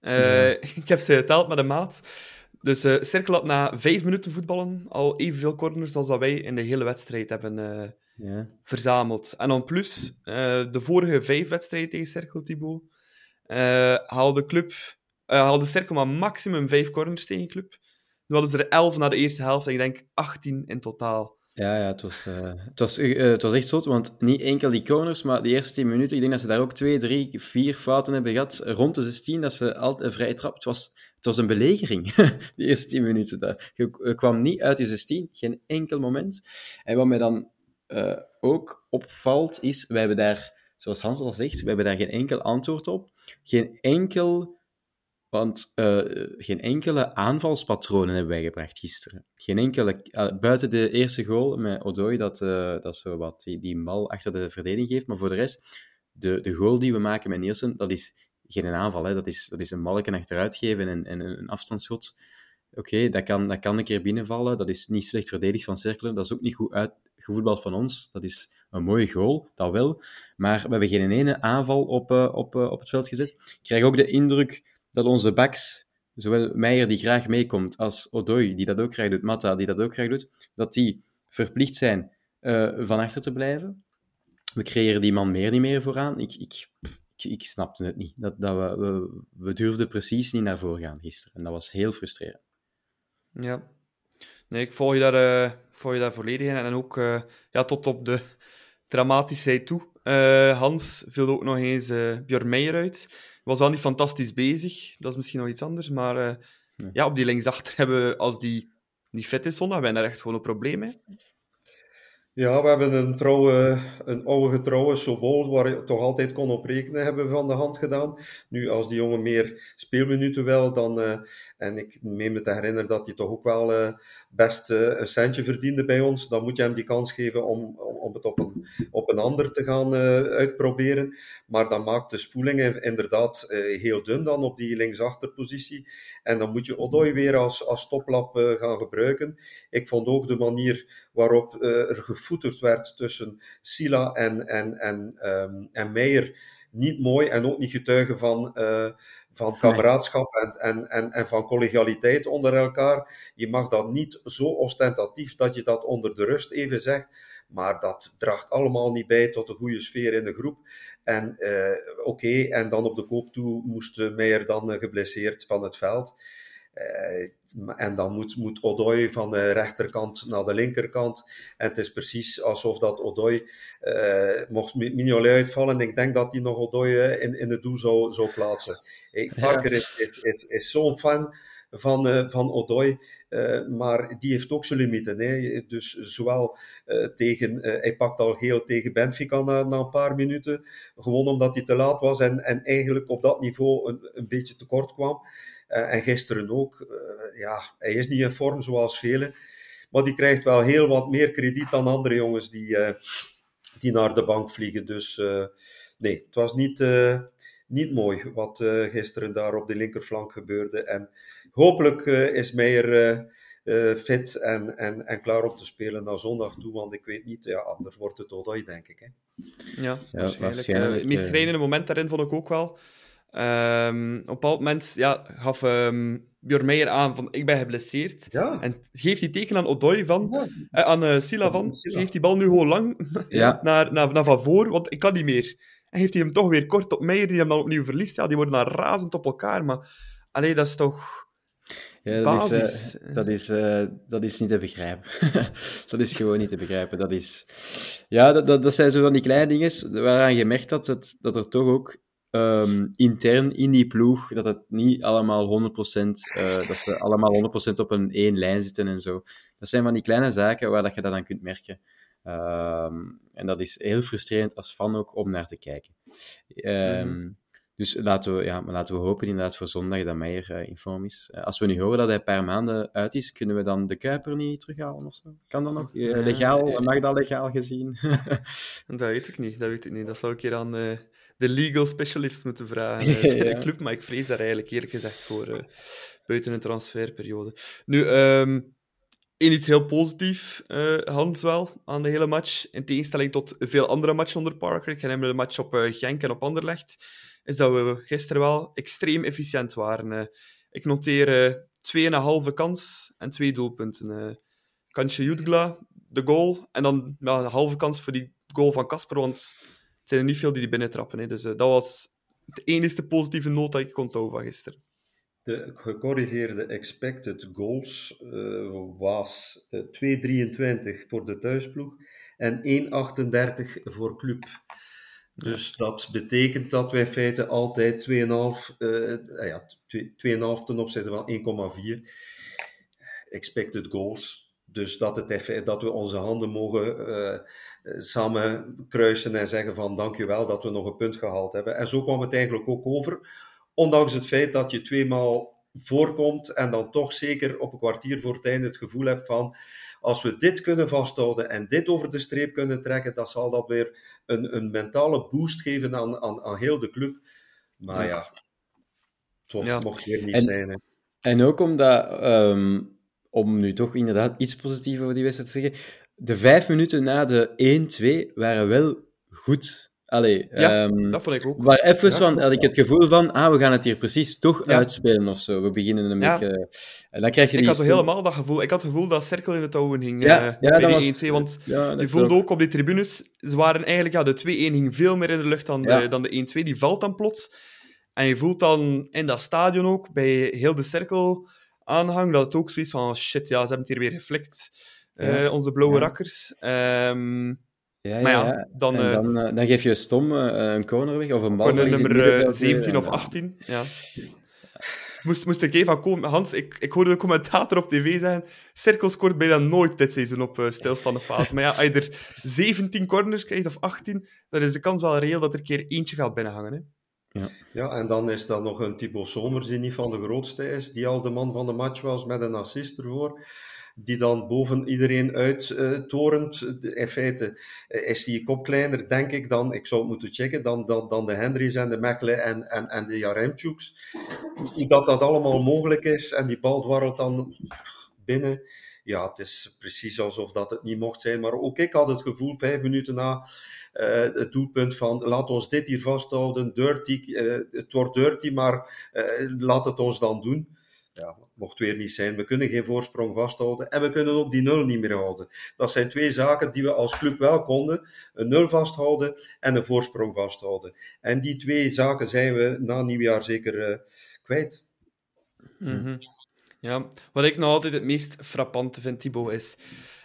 Uh, Ik heb ze geteld met een maat. Dus uh, Cirkel had na vijf minuten voetballen al evenveel corners als dat wij in de hele wedstrijd hebben uh, ja. verzameld. En dan plus, de vorige vijf wedstrijden tegen Cirkel, Thibaut, haalde, club, haalde Cirkel maar maximum vijf corners tegen club. Nu hadden ze er 11 na de eerste helft en ik denk 18 in totaal. Ja, ja het, was, uh, het, was, uh, het was echt zo, want niet enkel die corners, maar de eerste 10 minuten, ik denk dat ze daar ook 2, 3, 4 fouten hebben gehad. Rond de 16, dat ze altijd een vrije trap. Het was, het was een belegering, die eerste 10 minuten. Dat, je kwam niet uit je 16, geen enkel moment. En wat mij dan uh, ook opvalt, is, wij hebben daar, zoals Hans al zegt, we hebben daar geen enkel antwoord op. Geen enkel want uh, geen enkele aanvalspatronen hebben wij gebracht gisteren. Geen enkele, uh, buiten de eerste goal met Odoi, dat, uh, dat zo wat die, die bal achter de verdediging geeft. Maar voor de rest, de, de goal die we maken met Nielsen, dat is geen aanval. Hè. Dat, is, dat is een balken achteruit geven en, en een afstandsschot. Oké, dat, kan, dat kan een keer binnenvallen. Dat is niet slecht verdedigd van Cerkelen. Dat is ook niet goed uitgevoetbald van ons. Dat is een mooie goal, dat wel. Maar we hebben geen ene aanval op, op, op het veld gezet. Ik krijg ook de indruk dat onze backs, zowel Meijer die graag meekomt, als Odoi die dat ook graag doet, die dat ook graag doet, dat die verplicht zijn uh, van achter te blijven. We creëren die man meer niet meer vooraan. Ik, ik, ik, ik snapte het niet. Dat, dat we, we, we durfden precies niet naar voren gaan gisteren. En dat was heel frustrerend. Ja. Nee, ik volg je daar, uh, volg je daar volledig in. En ook uh, ja, tot op de dramatischheid toe. Hans viel ook nog eens uh, Björn Meijer uit was wel niet fantastisch bezig. Dat is misschien nog iets anders. Maar uh, ja, op die linksachter hebben we, als die niet fit is zondag, hebben we daar echt gewoon een probleem mee. Ja, we hebben een, trouwe, een oude getrouwe Sobol, waar je toch altijd kon op rekenen, hebben we van de hand gedaan. Nu, als die jongen meer speelminuten wil, dan, uh, en ik meen me te herinneren dat hij toch ook wel uh, best uh, een centje verdiende bij ons, dan moet je hem die kans geven om, om, het op een, op een ander te gaan uitproberen. Maar dan maakt de spoeling inderdaad heel dun dan op die linksachterpositie. En dan moet je Odoi weer als, als toplap gaan gebruiken. Ik vond ook de manier waarop er gevoeterd werd tussen Sila en, en, en, um, en Meijer niet mooi en ook niet getuigen van, van kameraadschap en, en, en, en van collegialiteit onder elkaar. Je mag dat niet zo ostentatief dat je dat onder de rust even zegt. Maar dat draagt allemaal niet bij tot een goede sfeer in de groep. En uh, oké, en dan op de koop toe moest Meijer dan geblesseerd van het veld. Uh, en dan moet, moet Odoi van de rechterkant naar de linkerkant. En het is precies alsof dat Odoi, uh, mocht Mignolet uitvallen, ik denk dat hij nog Odoi in, in het doel zou, zou plaatsen. Parker is, is, is, is zo'n fan van, uh, van Odoi, maar die heeft ook zijn limieten. Hè. Dus zowel tegen, hij pakt al geel tegen Benfica na, na een paar minuten, gewoon omdat hij te laat was en, en eigenlijk op dat niveau een, een beetje tekort kwam. Uh, en gisteren ook. Uh, ja, hij is niet in vorm zoals velen. Maar die krijgt wel heel wat meer krediet dan andere jongens die, uh, die naar de bank vliegen. Dus nee, het was niet, niet mooi wat gisteren daar op de linkerflank gebeurde. En hopelijk is Meijer fit en, en, en klaar om te spelen naar zondag toe. Want ik weet niet, ja, anders wordt het Odoi, denk ik. Hè. Ja, ja waarschijnlijk. waarschijnlijk het meest moment daarin vond ik ook wel Um, op een bepaald moment ja, gaf um, Björn Meijer aan van ik ben geblesseerd. Ja. En geeft die teken aan Odoi van, ja. uh, aan uh, Sila van, Sila. geeft die bal nu gewoon lang ja. naar, naar, naar Van Voor, want ik kan niet meer. En geeft hij hem toch weer kort op Meijer, die hem dan opnieuw verliest. Ja, die worden dan razend op elkaar, maar alleen dat is toch... Ja, dat, is, uh, dat, is, uh, dat is niet te begrijpen. dat is gewoon niet te begrijpen. Dat is... Ja, dat, dat, dat zijn zo van die kleine dingen waaraan je merkt dat, het, dat er toch ook um, intern in die ploeg, dat het niet allemaal 100%, uh, dat ze allemaal 100% op een één lijn zitten en zo. Dat zijn van die kleine zaken waar dat je dat dan kunt merken. Um, en dat is heel frustrerend als fan ook om naar te kijken. Um, mm. Dus laten we, ja, maar laten we hopen inderdaad voor zondag dat Meijer uh, in vorm is. Uh, als we nu horen dat hij een paar maanden uit is, kunnen we dan de Kuiper niet terughalen of zo? Kan dat nog? Uh, legaal? Mag dat legaal gezien? dat weet ik niet, dat weet ik niet. Dat zou ik hier aan de legal specialist moeten vragen uh, de club, maar ik vrees daar eigenlijk eerlijk gezegd voor uh, buiten een transferperiode. Nu, um, iets heel positief, uh, Hans wel, aan de hele match. In tegenstelling tot veel andere matchen onder Parker, ik herinner de match op Genk en op Anderlecht, is dat we gisteren wel extreem efficiënt waren. ik noteer 2,5 kans en twee doelpunten. kansje Jutgla, de goal, en dan ja, een halve kans voor die goal van Kasper, want zijn er niet veel die die binnentrappen. Hè. Dus uh, dat was de enige positieve noot dat ik kon houden van gisteren. De gecorrigeerde expected goals uh, was uh, eh, 2,23 voor de thuisploeg en 1,38 voor club. Dus dat betekent dat wij in feite altijd 2,5 uh, ja, 2,5 ten opzichte van 1,4 expected goals. Dus dat, het, dat we onze handen mogen uh, samen kruisen en zeggen van dankjewel dat we nog een punt gehaald hebben. En zo kwam het eigenlijk ook over. Ondanks het feit dat je tweemaal voorkomt en dan toch zeker op een kwartier voor het einde het gevoel hebt van als we dit kunnen vasthouden en dit over de streep kunnen trekken, dan zal dat weer een, een mentale boost geven aan, aan, aan heel de club. Maar ja, het ja. mocht weer niet zijn. Hè. En ook omdat um, om nu toch inderdaad iets positiever over die wedstrijd te zeggen, de vijf minuten na de 1-2 waren wel goed. Allee, ja, um, dat vond ik ook. Waar even ja, van, had ik het gevoel van, ah, we gaan het hier precies toch ja. uitspelen of zo. We beginnen een ja. beetje... En dan krijg je ik die had helemaal dat gevoel. Ik had het gevoel dat Cirkel in het touwen hing ja, uh, ja, bij die 1-2. Want je voelde ook op die tribunes, ze waren eigenlijk, ja, de 2-1 ging veel meer in de lucht dan de, dan de 1-2. Die valt dan plots. En je voelt dan in dat stadion ook, bij heel de cirkel aanhang, dat het ook zoiets van, shit, ja, ze hebben het hier weer geflikt, ja. uh, onze blauwe ja. rakkers. Um, ja, maar ja, dan, uh, dan, uh, dan, geef je stom een corner weg, of een bal. Corner nummer 17 of 18, ja. Moest, moest er even komen. Hans, ik, ik hoorde de commentator op tv zeggen: Cirkel scoort bijna nooit dit seizoen op uh, stilstaande fase. Maar ja, als je er 17 corners krijgt of 18, dan is de kans wel reëel dat er een keer eentje gaat binnenhangen. Hè. Ja. ja, en dan is dat nog een Thibaut Somers die niet van de grootste is, die al de man van de match was met een assist ervoor. Die dan boven iedereen uittorent. Uh, in feite is die kop kleiner, denk ik, dan, ik zou het moeten checken, dan, dan, dan de Hendrys en de Mechelen en, en, en de Jaremtjuks. Dat dat allemaal mogelijk is en die bal dwarrelt dan binnen. Ja, het is precies alsof dat het niet mocht zijn. Maar ook ik had het gevoel, vijf minuten na uh, het doelpunt van laat ons dit hier vasthouden, dirty, uh, het wordt dirty, maar uh, laat het ons dan doen. Ja, mocht weer niet zijn. We kunnen geen voorsprong vasthouden en we kunnen ook die nul niet meer houden. Dat zijn twee zaken die we als club wel konden. Een nul vasthouden en een voorsprong vasthouden. En die twee zaken zijn we na nieuwjaar zeker kwijt. Mm -hmm. Ja, wat ik nog altijd het meest frappante vind, Thibaut, is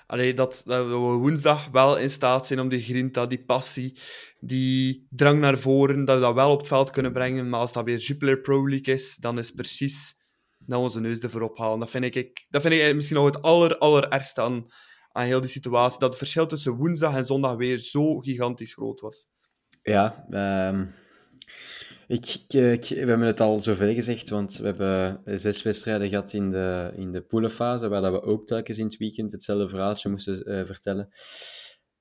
allee, dat, dat we woensdag wel in staat zijn om die grinta, die passie, die drang naar voren, dat we dat wel op het veld kunnen brengen. Maar als dat weer Jupiler Pro League is, dan is precies dat onze neus ervoor ophalen. Dat vind ik, dat vind ik misschien nog het aller, allerergste aan, aan heel die situatie. Dat het verschil tussen woensdag en zondag weer zo gigantisch groot was. Ja, um ik, ik, we hebben het al zoveel gezegd, want we hebben zes wedstrijden gehad in de, in de poelenfase, waar we ook telkens in het weekend hetzelfde verhaaltje moesten uh, vertellen.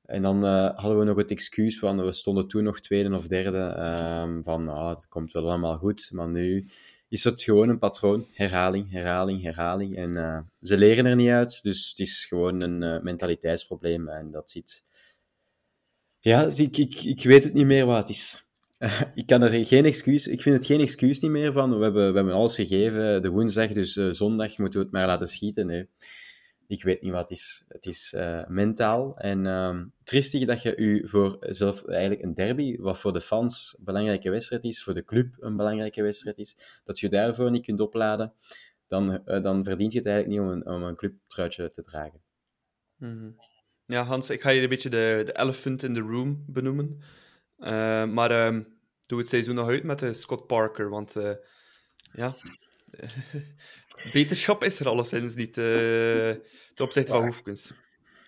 En dan uh, hadden we nog het excuus van, we stonden toen nog tweede of derde, uh, van ah, het komt wel allemaal goed, maar nu is het gewoon een patroon, herhaling, herhaling, herhaling. En uh, ze leren er niet uit, dus het is gewoon een mentaliteitsprobleem en dat zit... Ja, ik, ik, ik weet het niet meer wat het is. ik kan er geen excuus, ik vind het geen excuus niet meer van. We hebben, we hebben alles gegeven, de woensdag, dus uh, zondag moeten we het maar laten schieten. Ik weet niet wat het is. Het is uh, mentaal. En uh, tristig dat je u voor zelf eigenlijk een derby, wat voor de fans een belangrijke wedstrijd is, voor de club een belangrijke wedstrijd is, dat je daarvoor niet kunt opladen, dan, uh, dan verdient je het eigenlijk niet om een, om een clubtruitje te dragen. -hmm. Ja, Hans, ik ga hier een beetje de, de elephant in the room benoemen. Uh, maar uh, doe het seizoen nog uit met de Scott Parker, want uh, ja, beterschap is er alleszins niet ten opzichte van Hoefkens.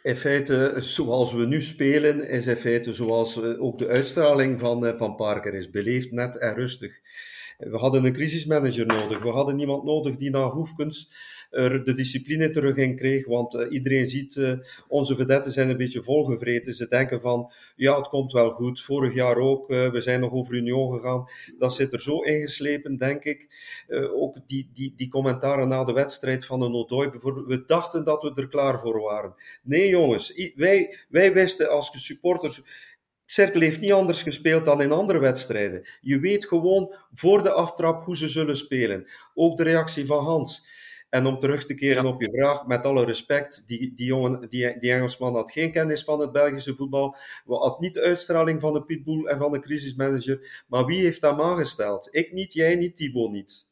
In feite, zoals we nu spelen, is in feite zoals ook de uitstraling van, van Parker is. Beleefd, net en rustig. We hadden een crisismanager nodig. We hadden iemand nodig die na Hoefkens er de discipline terug in kreeg. Want uh, iedereen ziet, uh, onze vedetten zijn een beetje volgevreten. Ze denken van, ja, het komt wel goed. Vorig jaar ook, uh, we zijn nog over Union gegaan. Dat zit er zo ingeslepen, denk ik. ook die, die, die commentaren na de wedstrijd van een Odoi bijvoorbeeld. We dachten dat we er klaar voor waren. Nee, jongens, wij, wij wisten als supporters Cerkel heeft niet anders gespeeld dan in andere wedstrijden. Je weet gewoon voor de aftrap hoe ze zullen spelen. Ook de reactie van Hans. En om terug te keren op je vraag, met alle respect, die, die, jongen, die, die Engelsman had geen kennis van het Belgische voetbal, had niet de uitstraling van de pitbull en van de crisismanager, maar wie heeft dat aangesteld? Ik niet, jij niet, Thibaut niet.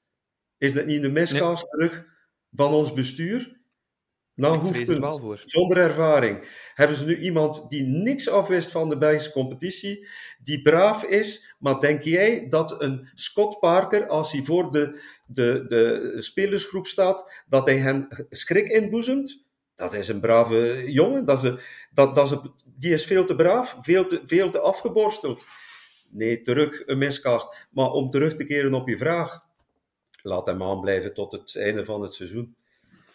Is dat niet de miscast terug van ons bestuur? Nou, hoefpunt, zonder ervaring. Hebben ze nu iemand die niks afwist van de Belgische competitie, die braaf is, maar denk jij dat een Scott Parker, als hij voor de, de, de spelersgroep staat, dat hij hen schrik inboezemt? Dat is een brave jongen. Dat is, dat, dat is, die is veel te braaf, veel te, veel te afgeborsteld. Nee, terug een miscast. Maar om terug te keren op je vraag, laat hem aanblijven tot het einde van het seizoen.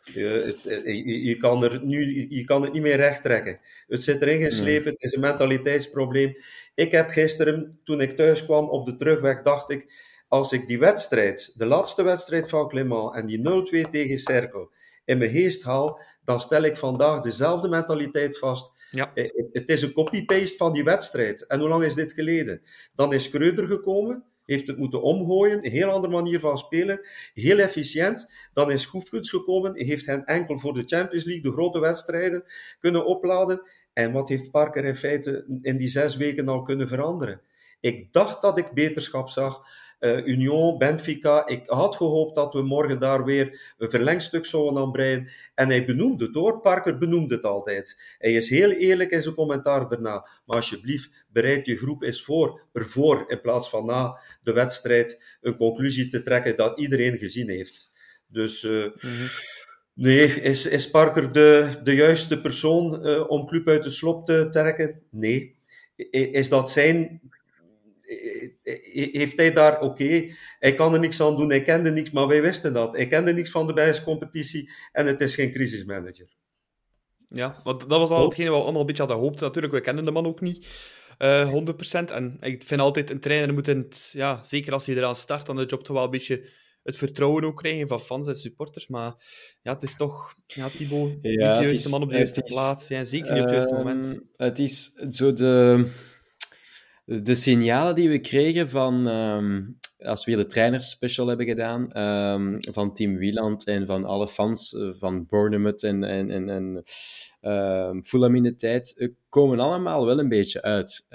Je, het, je, je, kan er nu, je kan het niet meer recht trekken. Het zit erin geslepen, het is een mentaliteitsprobleem. Ik heb gisteren, toen ik thuis kwam op de terugweg, dacht ik, als ik die wedstrijd, de laatste wedstrijd van Clement en die 0-2 tegen Cerkel in mijn geest haal, dan stel ik vandaag dezelfde mentaliteit vast. Ja. Eh, het, het is een copy-paste van die wedstrijd. En hoe lang is dit geleden? Dan is Kreuter gekomen, heeft het moeten omgooien, een heel andere manier van spelen, heel efficiënt. Dan is Goefkens gekomen, heeft hen enkel voor de Champions League, de grote wedstrijden, kunnen opladen. En wat heeft Parker in feite in die zes weken al kunnen veranderen? Ik dacht dat ik beterschap zag, uh, Union, Benfica. Ik had gehoopt dat we morgen daar weer een verlengstuk zouden aanbreiden. En hij benoemde het hoor, Parker benoemde het altijd. Hij is heel eerlijk in zijn commentaar daarna. Maar alsjeblieft, bereid je groep eens voor, ervoor, in plaats van na de wedstrijd een conclusie te trekken dat iedereen gezien heeft. Dus... Uh, mm-hmm. Nee, is, is Parker de, de juiste persoon uh, om club uit de slop te trekken? Nee. Is dat zijn eh, eh, heeft hij daar, oké, hij kan er niks aan doen, hij kende niks, maar wij wisten dat. Hij kende niks van de Belgische competitie en het is geen crisismanager. Ja, want dat was al hetgene wat we allemaal een beetje hadden gehoopt. Natuurlijk, we kenden de man ook niet uh, eh, 100%. En ik vind altijd, een trainer moet, het, ja, zeker als hij eraan start, dan de job toch wel een beetje het vertrouwen ook krijgen van fans en supporters. Maar ja, het is toch, ja, Thibaut, niet de juiste man op de juiste plaats. Ja, zeker niet op het juiste moment. Ehm, het is zo de, de signalen die we kregen van, ehm, als we hier de trainers special hebben gedaan, um, van Team Wieland en van alle fans eh, van Bournemouth en, en, en, en um, Fulham in de tijd, uh, komen allemaal wel een beetje uit.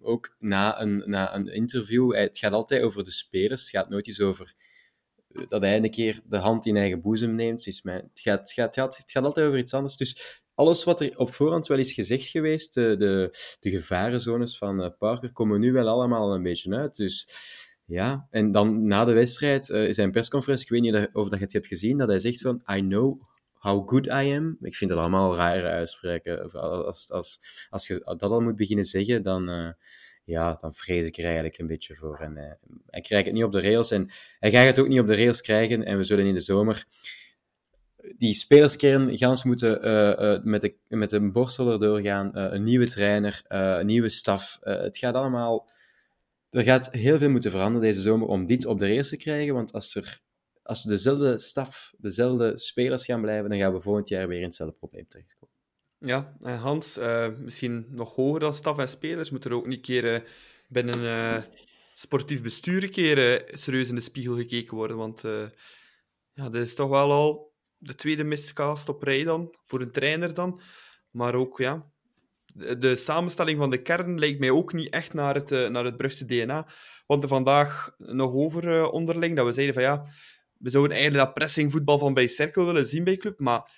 ook na een, na een interview, het gaat altijd over de spelers, het gaat nooit eens over dat hij een keer de hand in eigen boezem neemt. Is mijn, het, gaat, het, gaat, het, gaat, altijd over iets anders. Dus alles wat er op voorhand wel is gezegd geweest, de, de, de gevarenzones van uh, Parker, komen nu wel allemaal een beetje uit. Dus ja, en dan na de wedstrijd, uh, eh, zijn persconferentie, ik weet niet of dat je het hebt gezien, dat hij zegt van, I know how good I am. Ik vind dat allemaal rare uitspreken. Als, als, als je dat al moet beginnen zeggen, dan... Ja, dan vrees ik er eigenlijk een beetje voor. En uh, hij krijgt het niet op de rails en hij gaat het ook niet op de rails krijgen. En we zullen in de zomer die spelerskern gans moeten uh, uh, met, de, met een borstel erdoor gaan. een nieuwe trainer, een nieuwe staf. het gaat allemaal... Er gaat heel veel moeten veranderen deze zomer om dit op de rails te krijgen. Want als er als dezelfde staf, dezelfde spelers gaan blijven, dan gaan we volgend jaar weer in hetzelfde probleem terechtkomen. Ja, en Hans, misschien nog hoger dan staf en spelers, moet er ook niet keer uh, binnen sportief bestuur keer serieus in de spiegel gekeken worden. Want ja, dat is toch wel al de tweede miscast op rij dan, voor een trainer dan. Maar ook, ja, de, samenstelling van de kern lijkt mij ook niet echt naar het, naar het Brugse DNA. Want er vandaag nog over onderling, dat we zeiden van ja, we zouden eigenlijk dat pressingvoetbal van bij Cirkel willen zien bij club, maar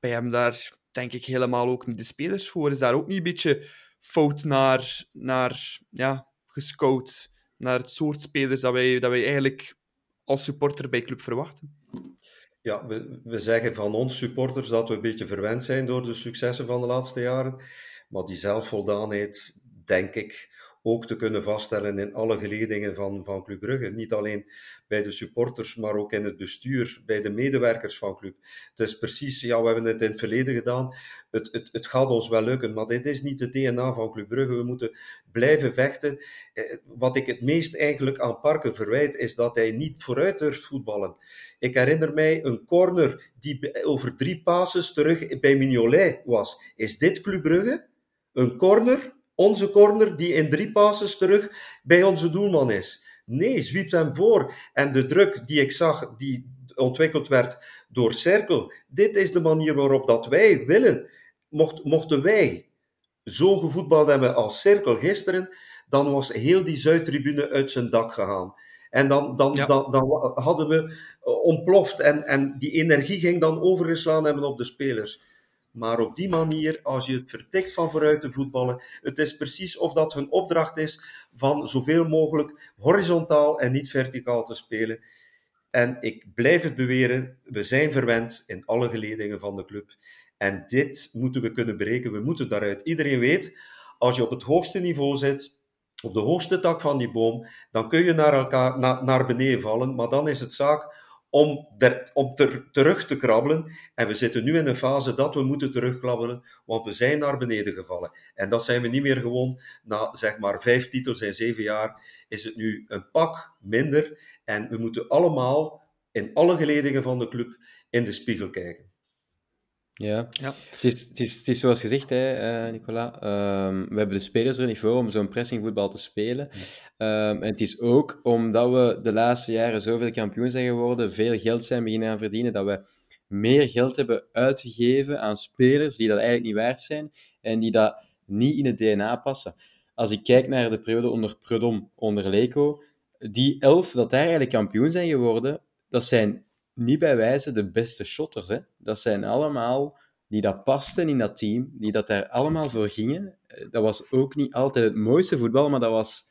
bij hem daar denk ik helemaal ook niet de spelers voor. Is daar ook niet een beetje fout naar, naar ja, gescout, naar het soort spelers dat wij, dat wij eigenlijk als supporter bij club verwachten? Ja, we, we zeggen van ons supporters dat we een beetje verwend zijn door de successen van de laatste jaren. Maar die zelfvoldaanheid, denk ik, ook te kunnen vaststellen in alle geledingen van, van Club Brugge. Niet alleen bij de supporters, maar ook in het bestuur, bij de medewerkers van Club. Het is precies, ja, we hebben het in het verleden gedaan. Het, het, het gaat ons wel lukken, maar dit is niet het DNA van Club Brugge. We moeten blijven vechten. Eh, wat ik het meest eigenlijk aan Parken verwijt, is dat hij niet vooruit durft voetballen. Ik herinner mij een corner die over drie passes terug bij Mignolet was. Is dit Club Brugge? Een corner onze corner die in drie passes terug bij onze doelman is. Nee, zwiept hem voor. En de druk die ik zag, die ontwikkeld werd door Cirkel, dit is de manier waarop dat wij willen. Mocht, mochten wij zo gevoetbald hebben als Cirkel gisteren, dan was heel die Zuidtribune uit zijn dak gegaan. En dan, dan, dan, dan hadden we ontploft en, en die energie ging dan overgeslaan hebben op de spelers. Maar op die manier, als je het vertikt van vooruit te voetballen, het is precies of dat hun opdracht is van zoveel mogelijk horizontaal en niet verticaal te spelen. En ik blijf het beweren, we zijn verwend in alle geledingen van de club. En dit moeten we kunnen berekenen, we moeten daaruit. Iedereen weet, als je op het hoogste niveau zit, op de hoogste tak van die boom, dan kun je naar, elkaar, naar beneden vallen, maar dan is het zaak om, om ter, terug te krabbelen. En we zitten nu in een fase dat we moeten terugkrabbelen, want we zijn naar beneden gevallen. En dat zijn we niet meer gewoon. Na zeg maar vijf titels in zeven jaar is het nu een pak minder. En we moeten allemaal in alle geledingen van de club in de spiegel kijken. Ja, ja. Het, is, het, is, het is zoals gezegd, hè, uh, Nicola. Ehm, we hebben de spelers er niet voor om zo'n pressingvoetbal te spelen. Um, en het is ook omdat we de laatste jaren zoveel kampioen zijn geworden, veel geld zijn beginnen aan verdienen, dat we meer geld hebben uitgegeven aan spelers die dat eigenlijk niet waard zijn en die dat niet in het DNA passen. Als ik kijk naar de periode onder Prudom, onder Leco, die elf dat daar eigenlijk kampioen zijn geworden, dat zijn niet bij wijze de beste shotters. Hè. Dat zijn allemaal die dat pasten in dat team, die dat daar allemaal voor gingen. Eh, dat was ook niet altijd het mooiste voetbal, maar dat was,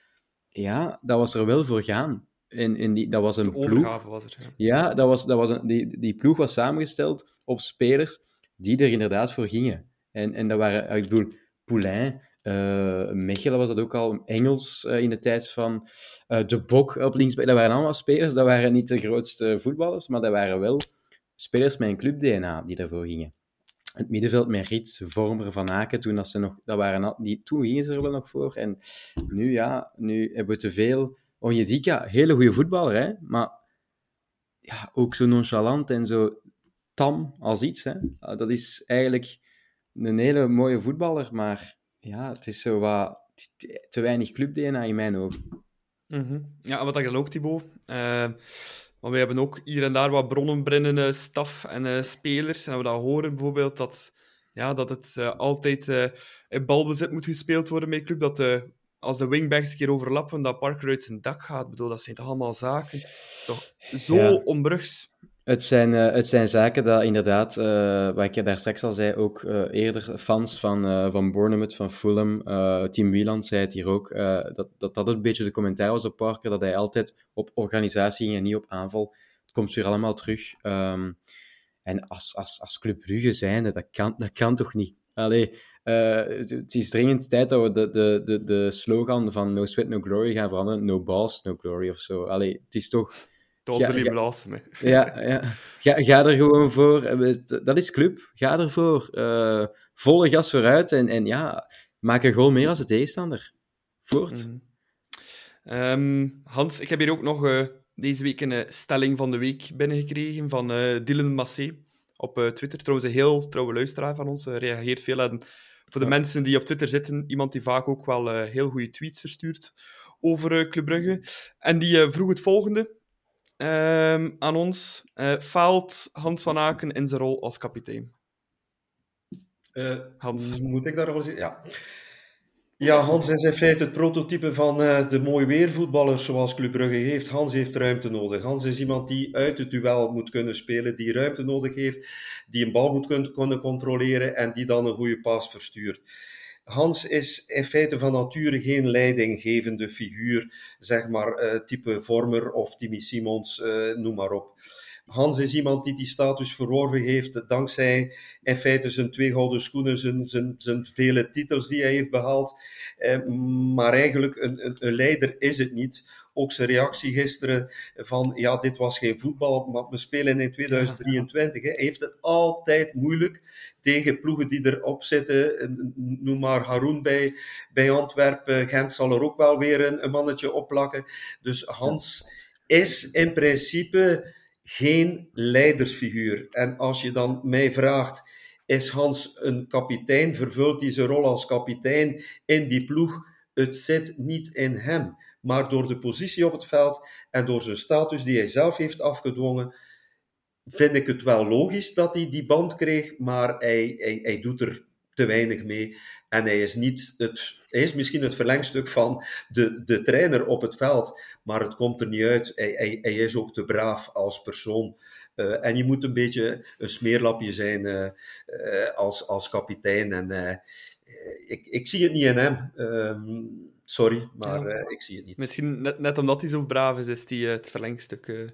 ja, dat was er wel voor gaan. En, en die, dat was een ploeg. Was er, ja. ja, dat was, dat was een, die, die ploeg was samengesteld op spelers die er inderdaad voor gingen. En, en dat waren, ik bedoel, Poulain, uh, Mechelen was dat ook al, Engels uh, in de tijd van uh, De Bok op linksback. Dat waren allemaal spelers, dat waren niet de grootste voetballers, maar dat waren wel spelers met een club-DNA die daarvoor gingen. Het middenveld met Rits, Vormer, Van Aken, toen, dat ze nog, dat waren, die, toen gingen ze er wel nog voor. En nu, ja, nu hebben we te veel... Onjedika, hele goede voetballer, hè, maar ja, ook zo nonchalant en zo tam als iets. Hè. Dat is eigenlijk een hele mooie voetballer, maar ja, het is zo wat te weinig club-DNA in mijn ogen. Mm Ja, wat ik dan ook, Thibaut. Uh, want we hebben ook hier en daar wat bronnen binnen uh, staf en uh, spelers. En we dat horen bijvoorbeeld dat, ja, dat het uh, altijd in balbezit moet gespeeld worden met club. Dat als de wingbacks een keer overlappen, dat Parker uit zijn dak gaat. Ik bedoel, dat zijn toch allemaal zaken. Het is toch zo ja. onbrugs. Het zijn, uh, het zijn zaken dat inderdaad, uh, wat ik daar straks al zei, ook uh, eerder fans van, van Bournemouth, van Fulham, Team Wieland zei het hier ook, dat, dat dat een beetje de commentaar was op Parker, dat hij altijd op organisatie ging en niet op aanval. Het komt weer allemaal terug. Um, en als, als, als Club Brugge zijnde, dat kan, dat kan toch niet? Allee, het is dringend tijd dat we de, de, de, de slogan van No Sweat, No Glory gaan veranderen. No Balls, No Glory of zo. Allee, het is toch dat was Willy Blaas. Ja, ja. Ga, ga er gewoon voor. Dat is club. Ga ervoor. Uh, volle gas vooruit en, en ja, maak een goal meer als de tegenstander. Voort. Mm. Um, Hans, ik heb hier ook nog uh, deze week een uh, stelling van de week binnengekregen van Dylan Massé op Twitter. Trouwens, een heel trouwe luisteraar van ons, reageert veel. En voor de ja. mensen die op Twitter zitten, iemand die vaak ook wel heel goede tweets verstuurt over Club Brugge. En die vroeg het volgende um, aan ons. Uh, faalt Hans van Aken in zijn rol als kapitein? Uh, Hans. Moet ik daar al eens... Ja. Ja, Hans is in feite het prototype van uh, de mooi weervoetballers zoals Club Brugge heeft. Hans heeft ruimte nodig. Hans is iemand die uit het duel moet kunnen spelen, die ruimte nodig heeft, die een bal moet kun kunnen controleren en die dan een goede pas verstuurt. Hans is in feite van nature geen leidinggevende figuur, zeg maar uh, type Vormer of Timmy Simons, uh, noem maar op. Hans is iemand die die status verworven heeft dankzij in feite zijn twee gouden schoenen, zijn, zijn, zijn vele titels die hij heeft behaald. Eh, maar eigenlijk een, een, een leider is het niet ook zijn reactie gisteren van, ja, dit was geen voetbal, maar we spelen in 2023. Hè. Hij heeft het altijd moeilijk tegen ploegen die erop zitten. Noem maar Haroun bij, bij Antwerpen. Gent zal er ook wel weer een, een mannetje opplakken. Dus Hans is in principe geen leidersfiguur. En als je dan mij vraagt, is Hans een kapitein? Vervult hij zijn rol als kapitein in die ploeg? Het zit niet in hem. Maar door de positie op het veld en door zijn status die hij zelf heeft afgedwongen, vind ik het wel logisch dat hij die band kreeg, maar hij, hij, hij doet er te weinig mee. En hij is, niet het, hij is misschien het verlengstuk van de, de trainer op het veld, maar het komt er niet uit. Hij, hij, hij is ook te braaf als persoon. Uh, en je moet een beetje een smeerlapje zijn uh, uh, als, als kapitein. En ik, ik zie het niet in hem. Ehm, sorry, maar ja. ik zie het niet. Misschien net, net omdat hij zo braaf is, is hij het verlengstuk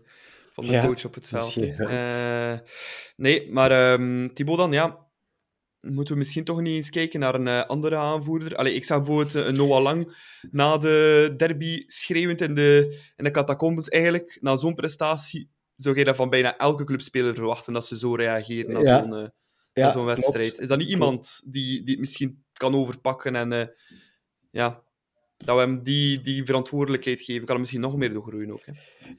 van de ja, coach op het veld. Ja. nee, maar um, Thibaut dan, ja moeten we misschien toch niet eens kijken naar een uh, andere aanvoerder. Allee, ik zag bijvoorbeeld uh, Noah Lang na de derby schreeuwend in de, in de catacombes. Eigenlijk, na zo'n prestatie, zou je dat van bijna elke clubspeler verwachten, dat ze zo reageren na ja. zo'n uh, ja, zo'n wedstrijd. Is dat niet iemand die, die het misschien kan overpakken en ja, dat we hem die, die verantwoordelijkheid geven, kan hem misschien nog meer doorgroeien ook. Hè?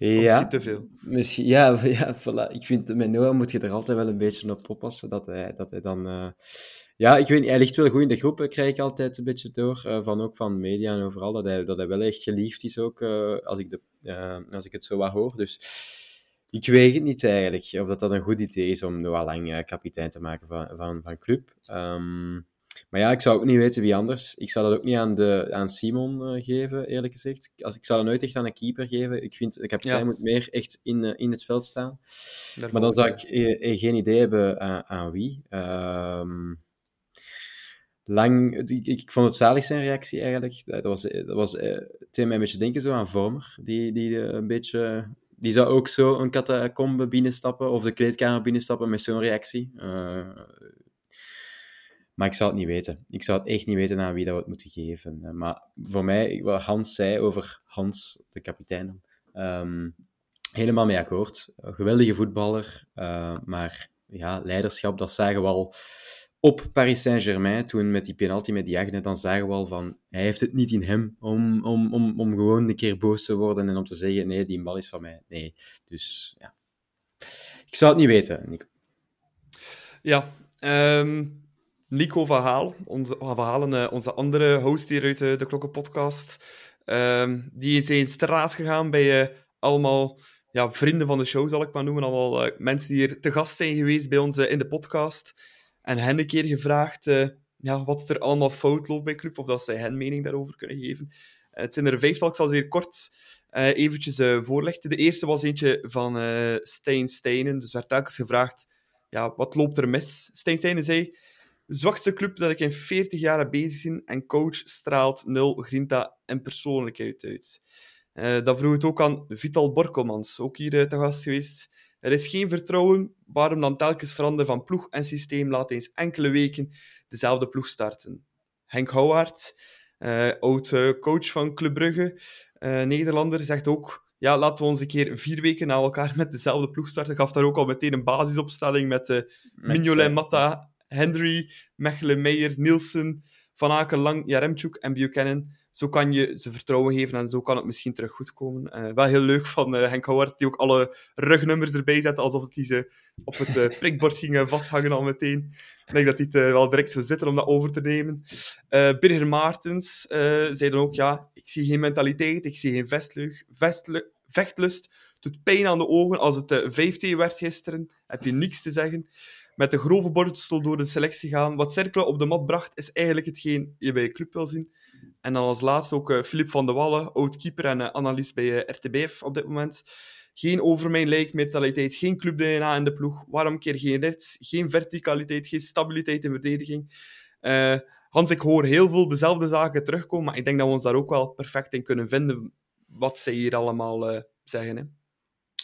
Ja, te veel. Misschien, ja, ja voilà. ik vind met Noah moet je er altijd wel een beetje op oppassen dat hij, dat hij dan. Uh... Ja, ik weet niet, hij ligt wel goed in de groep, krijg ik altijd een beetje door. Uh, van ook van media en overal, dat hij, dat hij wel echt geliefd is ook, uh, als, ik de, als ik het zo wat hoor. Dus ik weet het niet eigenlijk, of dat dat een goed idee is om Noah Lang kapitein te maken van, van, van club. Um, maar ja, ik zou ook niet weten wie anders. Ik zou dat ook niet aan, de, aan Simon uh, geven, eerlijk gezegd. Als, ik zou dat nooit echt aan een keeper geven. Ik vind, de kapitein ja. moet meer echt in, uh, in het veld staan. Daarvoor maar dan zou ik eh, geen idee hebben aan, aan wie. Um, lang, ik, ik, vond het zalig zijn reactie eigenlijk. Dat was, dat was uh, mij een beetje denken zo aan Vormer. Die, die een beetje... Die zou ook zo een catacombe binnenstappen, of de kleedkamer binnenstappen met zo'n reactie. Uh, maar ik zou het niet weten. Ik zou het echt niet weten aan wie dat we het moeten geven. Eh, maar voor mij, wat Hans zei over Hans, de kapitein, um, helemaal mee akkoord. Geweldige voetballer, uh, maar ja, leiderschap, dat zagen we al op Paris Saint-Germain, toen met die penalty met Diagne, dan zagen we al van, hij heeft het niet in hem om, om, om, om gewoon een keer boos te worden en om te zeggen, nee, die bal is van mij. Nee, dus ja, Ik zou het niet weten, Nico. Ja, um, Nico van Haal, onze, van Halen, uh, onze andere host hier uit uh, de Klokkenpodcast, um, die is in straat gegaan bij uh, allemaal ja, vrienden van de show, zal ik maar noemen. Allemaal mensen die hier te gast zijn geweest bij ons in de podcast. En hen een keer gevraagd ja, wat er allemaal fout loopt bij Club, of dat zij hen mening daarover kunnen geven. het zijn er vijftal, ik zal ze hier kort eventjes voorleggen. De eerste was eentje van Stijn Steinen, dus werd telkens gevraagd ja, wat loopt er mis? Stijn Steinen zei zwakste club dat ik in 40 jaar bezig ben en coach straalt nul grinta en persoonlijkheid uit. Uh, dat vroeg het ook aan Vital Borkelmans, ook hier uh, te gast geweest. Er is geen vertrouwen, waarom dan telkens veranderen van ploeg en systeem laat eens enkele weken dezelfde ploeg starten. Henk Houwaard, uh, oud-coach van Club Brugge, Nederlander, zegt ook ja, laten we ons een keer vier weken na elkaar met dezelfde ploeg starten. Gaf daar ook al meteen een basisopstelling met uh, Mignolet, Matta, Henry, Mechelen, Meijer, Nielsen, Van Aken, Lang, Jaremchuk en Buchanan. Zo kan je ze vertrouwen geven en zo kan het misschien terug goed komen. Uh, wel heel leuk van uh, Henk Howard, die ook alle rugnummers erbij zette, alsof hij ze op het uh, prikbord ging vasthangen al meteen. Ik denk dat hij het wel direct zou zitten om dat over te nemen. Birger Maartens zei dan ook, ja, ik zie geen mentaliteit, ik zie geen vestlug, vechtlust. Het doet pijn aan de ogen als het 5 werd gisteren. Heb je niks te zeggen met de grove borstel door de selectie gaan. Wat Cercle op de mat bracht, is eigenlijk hetgeen je bij je club wil zien. En dan als laatste ook uh, Filip van de Wallen, oud-keeper en uh, analist bij eh, RTBF op dit moment. Geen overmijn mentaliteit, geen club-DNA in de ploeg. Waarom keer geen rechts, geen verticaliteit, geen stabiliteit in verdediging. Hans, ik hoor heel veel dezelfde zaken terugkomen, maar ik denk dat we ons daar ook wel perfect in kunnen vinden wat zij hier allemaal zeggen. Hè.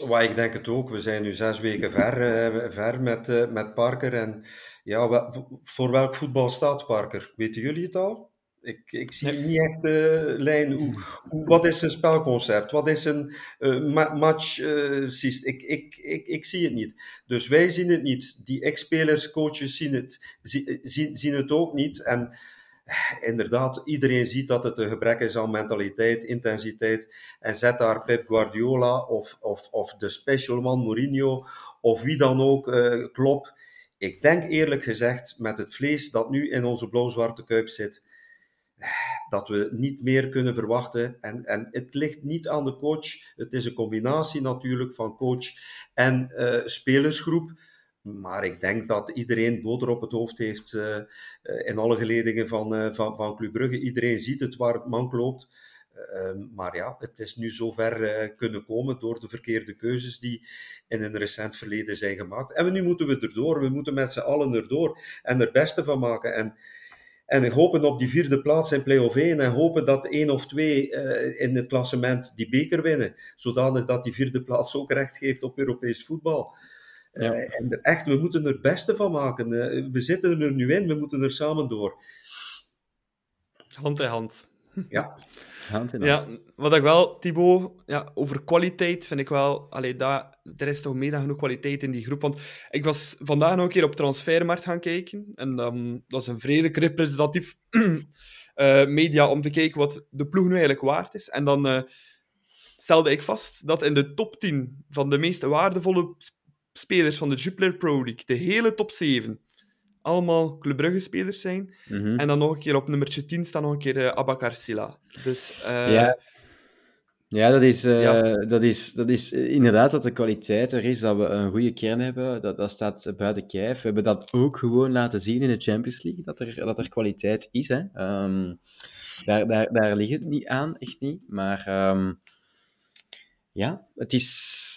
Waar ik denk het ook. We zijn nu zes weken ver, uh, ver met, uh, met Parker. En ja, voor welk voetbal staat Parker? Weten jullie het al? Ik, ik zie niet echt de uh, lijn. Hoe, wat is een spelconcept? Wat is een ma match? ik, ik, ik, ik zie het niet. Dus wij zien het niet. Die ex-spelers, coaches zien het, zien, zien het ook niet. En inderdaad, iedereen ziet dat het een gebrek is aan mentaliteit, intensiteit. En zet daar Pep Guardiola of, of, of de specialman Mourinho of wie dan ook, uh, Klopp. Ik denk eerlijk gezegd, met het vlees dat nu in onze blauw-zwarte kuip zit, dat we niet meer kunnen verwachten. En, en het ligt niet aan de coach. Het is een combinatie natuurlijk van coach en uh, spelersgroep. Maar ik denk dat iedereen boter op het hoofd heeft uh, in alle geledingen van, uh, van, van Club Brugge. Iedereen ziet het waar het mank loopt. Uh, maar ja, het is nu zover kunnen komen door de verkeerde keuzes die in een recent verleden zijn gemaakt. En nu moeten we erdoor. We moeten met z'n allen erdoor en er het beste van maken. En, en hopen op die vierde plaats in play-off 1 en hopen dat één of twee in het klassement die beker winnen. Zodanig dat die vierde plaats ook recht geeft op Europees voetbal. Ja. Eh, en echt, we moeten er het beste van maken. Eh, we zitten er nu in, we moeten er samen door. Hand in hand. Ja. Hand in hand. Ja, wat ik wel, Thibaut, ja, over kwaliteit vind ik wel... Allee, daar, er is toch meer dan genoeg kwaliteit in die groep. Want ik was vandaag nog een keer op Transfermarkt gaan kijken. En um, dat is een vredelijk representatief uh, media om te kijken wat de ploeg nu eigenlijk waard is. En dan... Uh, stelde ik vast dat in de top 10 van de meest waardevolle spelers van de Jupiler Pro League, de hele top 7, allemaal Club Brugge spelers zijn. Mhm. En dan nog een keer op nummertje 10 staat nog een keer uh, Abakar Silla. Dus, uh, ja. Ja, dat is, uh, ja. Dat, is, dat is inderdaad dat de kwaliteit er is, dat we een goede kern hebben. Dat, dat staat buiten kijf. We hebben dat ook gewoon laten zien in de Champions League, dat er, dat er kwaliteit is. Hè. Um, daar, daar, daar ligt het niet aan, echt niet. Maar um, ja, het is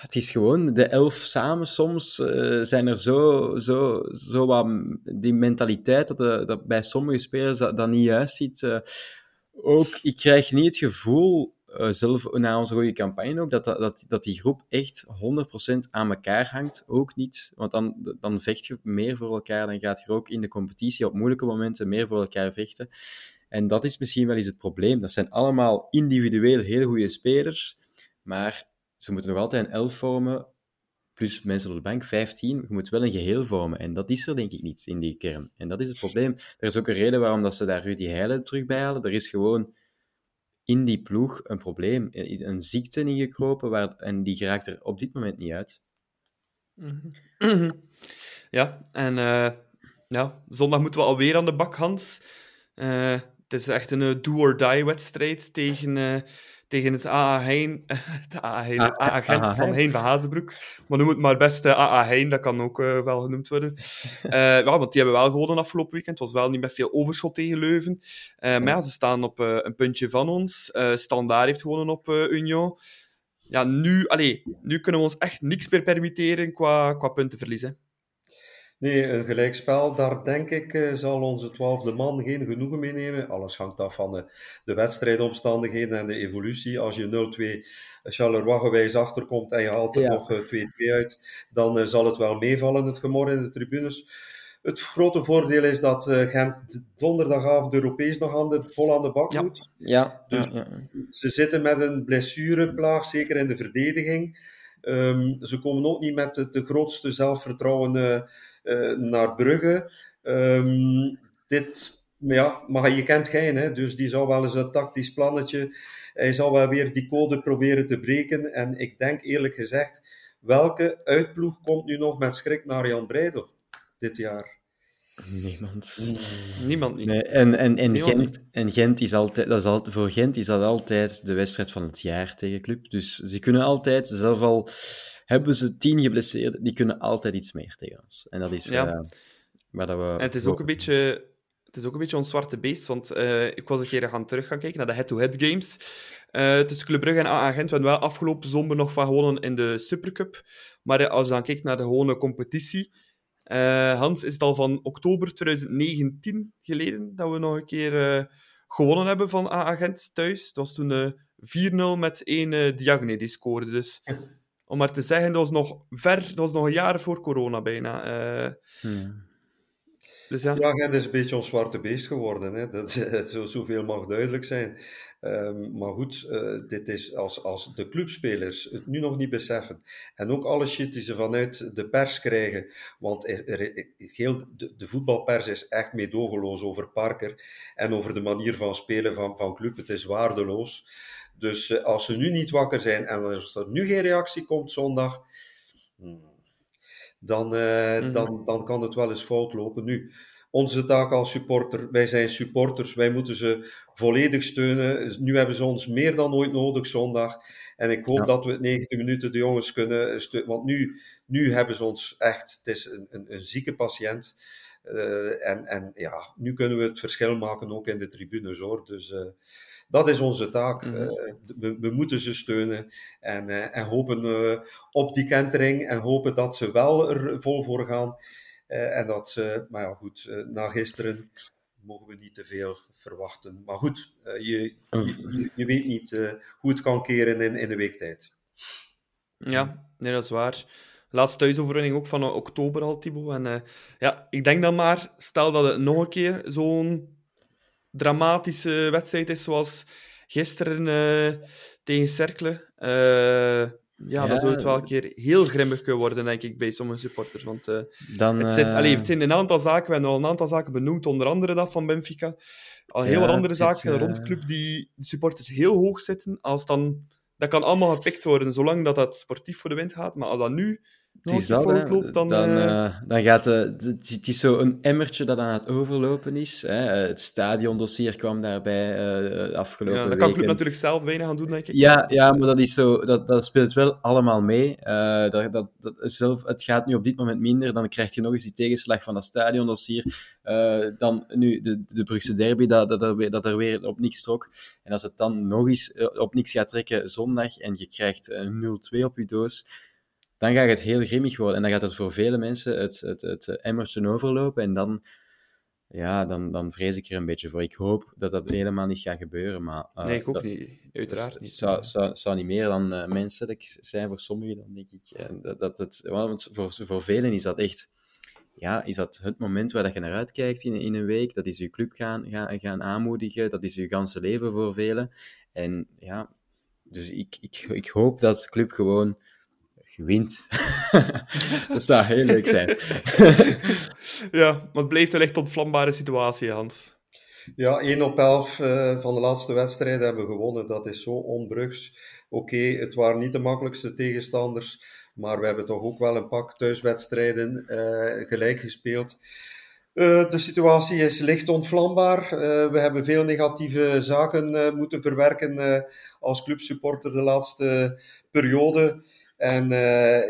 het is gewoon de elf samen. Soms uh, zijn er zo, zo, zo wat die mentaliteit dat, de, dat bij sommige spelers dat, dat niet juist ziet. Uh, ook, ik krijg niet het gevoel, zelf na onze goede campagne ook, dat, dat, dat die groep echt 100% aan elkaar hangt. Ook niet, want dan, dan vecht je meer voor elkaar. Dan gaat je ook in de competitie op moeilijke momenten meer voor elkaar vechten. En dat is misschien wel eens het probleem. Dat zijn allemaal individueel heel goede spelers, maar ze moeten nog altijd een 11 vormen, plus mensen op de bank, 15. Je moet wel een geheel vormen. En dat is er denk ik niet in die kern. En dat is het probleem. Er is ook een reden waarom dat ze daar Rudy Heijlen terug bij halen. Er is gewoon in die ploeg een probleem, een ziekte ingekropen, waar, en die geraakt er op dit moment niet uit. Ja, en uh, zondag moeten we alweer aan de bak, Hans. Uh, het is echt een do-or-die-wedstrijd tegen tegen het AA Hein, het AA het AA Gent van Hein van Hazenbroek. Maar noem het maar best AA Hein, dat kan ook uh, wel genoemd worden. Uh, ja, want die hebben wel gewonnen afgelopen weekend. Het was wel niet met veel overschot tegen Leuven. maar ja, ze staan op een puntje van ons. Standaard heeft gewonnen op Union. Ja, nu, allez, nu kunnen we ons echt niks meer permitteren qua, qua puntenverlies. Nee, een gelijkspel, daar denk ik uh, zal onze twaalfde man geen genoegen mee nemen. Alles hangt af van de, de wedstrijdomstandigheden en de evolutie. Als je 0-2 Charleroi gewijs achterkomt en je haalt er nog 2-2 uh, uit, dan uh, zal het wel meevallen, het gemor in de tribunes. Het grote voordeel is dat Gent donderdagavond Europees nog aan de, vol aan de bak ja. moet. Ja. Dus ja, ze zitten met een blessureplaag, zeker in de verdediging. Um, ze komen ook niet met de, de grootste zelfvertrouwen naar Brugge. Um, dit, ja, maar je kent Gein, hè, dus die zou wel eens een tactisch plannetje. Hij zal wel weer die code proberen te breken. En ik denk eerlijk gezegd, welke uitploeg komt nu nog met schrik naar Jan Breidel dit jaar? Niemand. Niemand niet. Nee, en, en, en, Gent, en Gent is altijd, dat is altijd, voor Gent is dat altijd de wedstrijd van het jaar tegen club. Dus ze kunnen altijd, zelf al hebben ze tien geblesseerden, die kunnen altijd iets meer tegen ons. En dat is ja. uh, waar dat we... En het is ook een beetje... Het is ook een beetje ons zwarte beest, want uh, ik was een keer gaan terug gaan kijken naar de head-to-head -head games. Uh, tussen Club Brugge en AA Gent. We hebben wel afgelopen zomer nog van gewonnen in de Supercup. Maar als je dan kijkt naar de gewone competitie... Uh, Hans, is het al van oktober 2019 geleden dat we nog een keer uh, gewonnen hebben van AA Gent thuis. Dat was toen uh, 4-0 met één Diagne die scoorde. Dus om maar te zeggen, dat was nog ver, dat was nog een jaar voor corona bijna. Hmm. Dus ja. ja, is een beetje ons zwarte beest geworden. Hè? Dat, zo, zoveel mag duidelijk zijn. Um, maar goed, uh, dit is als, als de clubspelers het nu nog niet beseffen. En ook alle shit die ze vanuit de pers krijgen. Want er, heel, de, voetbalpers is echt meedogenloos over Parker. En over de manier van spelen van, van club. Het is waardeloos. Dus uh, als ze nu niet wakker zijn en als er nu geen reactie komt zondag. Hmm, dan, uh, mm -hmm. dan, dan kan het wel eens fout lopen. Nu, onze taak als supporter, wij zijn supporters, wij moeten ze volledig steunen. Nu hebben ze ons meer dan ooit nodig zondag. En ik hoop ja. dat we het 90 minuten de jongens kunnen steunen. Want nu, nu hebben ze ons echt, het is een, een, een zieke patiënt. Uh, en, en ja, nu kunnen we het verschil maken ook in de tribunes hoor. Dus uh, dat is onze taak. Mm -hmm. uh, we, we, moeten ze steunen en, en hopen op die kentering en hopen dat ze wel er vol voor gaan. En dat ze, maar ja, goed, na gisteren mogen we niet te veel verwachten. Maar goed, uh, je, je, je, weet niet hoe het kan keren in, in een week tijd. Ja, nee, dat is waar. Laatste thuisoverwinning ook van oktober al, Thibaut. En ja, ik denk dan maar, stel dat het nog een keer zo'n dramatische wedstrijd is zoals gisteren tegen Cercle ja, ja, dan zou het wel een keer heel grimmig kunnen worden, denk ik, bij sommige supporters. Want uh, dan, het, zit, allee, het zijn een aantal zaken, we hebben al een aantal zaken benoemd, onder andere dat van Benfica. Al heel ja, wat andere zaken in de rondclub die de supporters heel hoog zitten. Als dan, dat kan allemaal gepikt worden, zolang dat, dat sportief voor de wind gaat. Maar als dat nu het is dat, loopt, dan... Dan, uh, dan gaat de, het is zo een emmertje dat aan het overlopen is. Hè. Het stadiondossier kwam daarbij uh, afgelopen Ja, dat kan Club natuurlijk zelf weinig aan doen, denk ik. Ja, ja maar dat, is zo, dat, dat speelt wel allemaal mee. Uh, dat, dat, dat zelf, het gaat nu op dit moment minder, dan krijg je nog eens die tegenslag van dat stadiondossier. dan nu de, de Brugse derby, dat, dat, er, dat er weer op niks trok. En als het dan nog eens op niks gaat trekken zondag en je krijgt 0-2 op je doos dan gaat het heel grimmig worden. En dan gaat het voor vele mensen het, het, het emmertje overlopen. En dan, ja, dan, dan vrees ik er een beetje voor. Ik hoop dat dat helemaal niet gaat gebeuren. Maar, uh, nee, ik ook dat, niet. Uiteraard niet. Het zou, zou, zou niet meer dan uh, menselijk zijn voor sommigen, dan denk ik. En dat, dat het, want voor, voor velen is dat echt... Ja, is dat het moment waar dat je naar uitkijkt in, in een week? Dat is je club gaan, gaan, gaan aanmoedigen. Dat is je ganse leven voor velen. En ja, dus ik, ik, ik hoop dat de club gewoon wint. dat zou heel leuk zijn. ja, maar het blijft een echt ontvlambare situatie, Hans. Ja, 1 op 11 uh, van de laatste wedstrijden hebben we gewonnen. Dat is zo onbrugs. Oké, okay, het waren niet de makkelijkste tegenstanders, maar we hebben toch ook wel een pak thuiswedstrijden uh, gelijk gespeeld. Uh, de situatie is licht ontvlambaar. we hebben veel negatieve zaken moeten verwerken als clubsupporter de laatste periode. En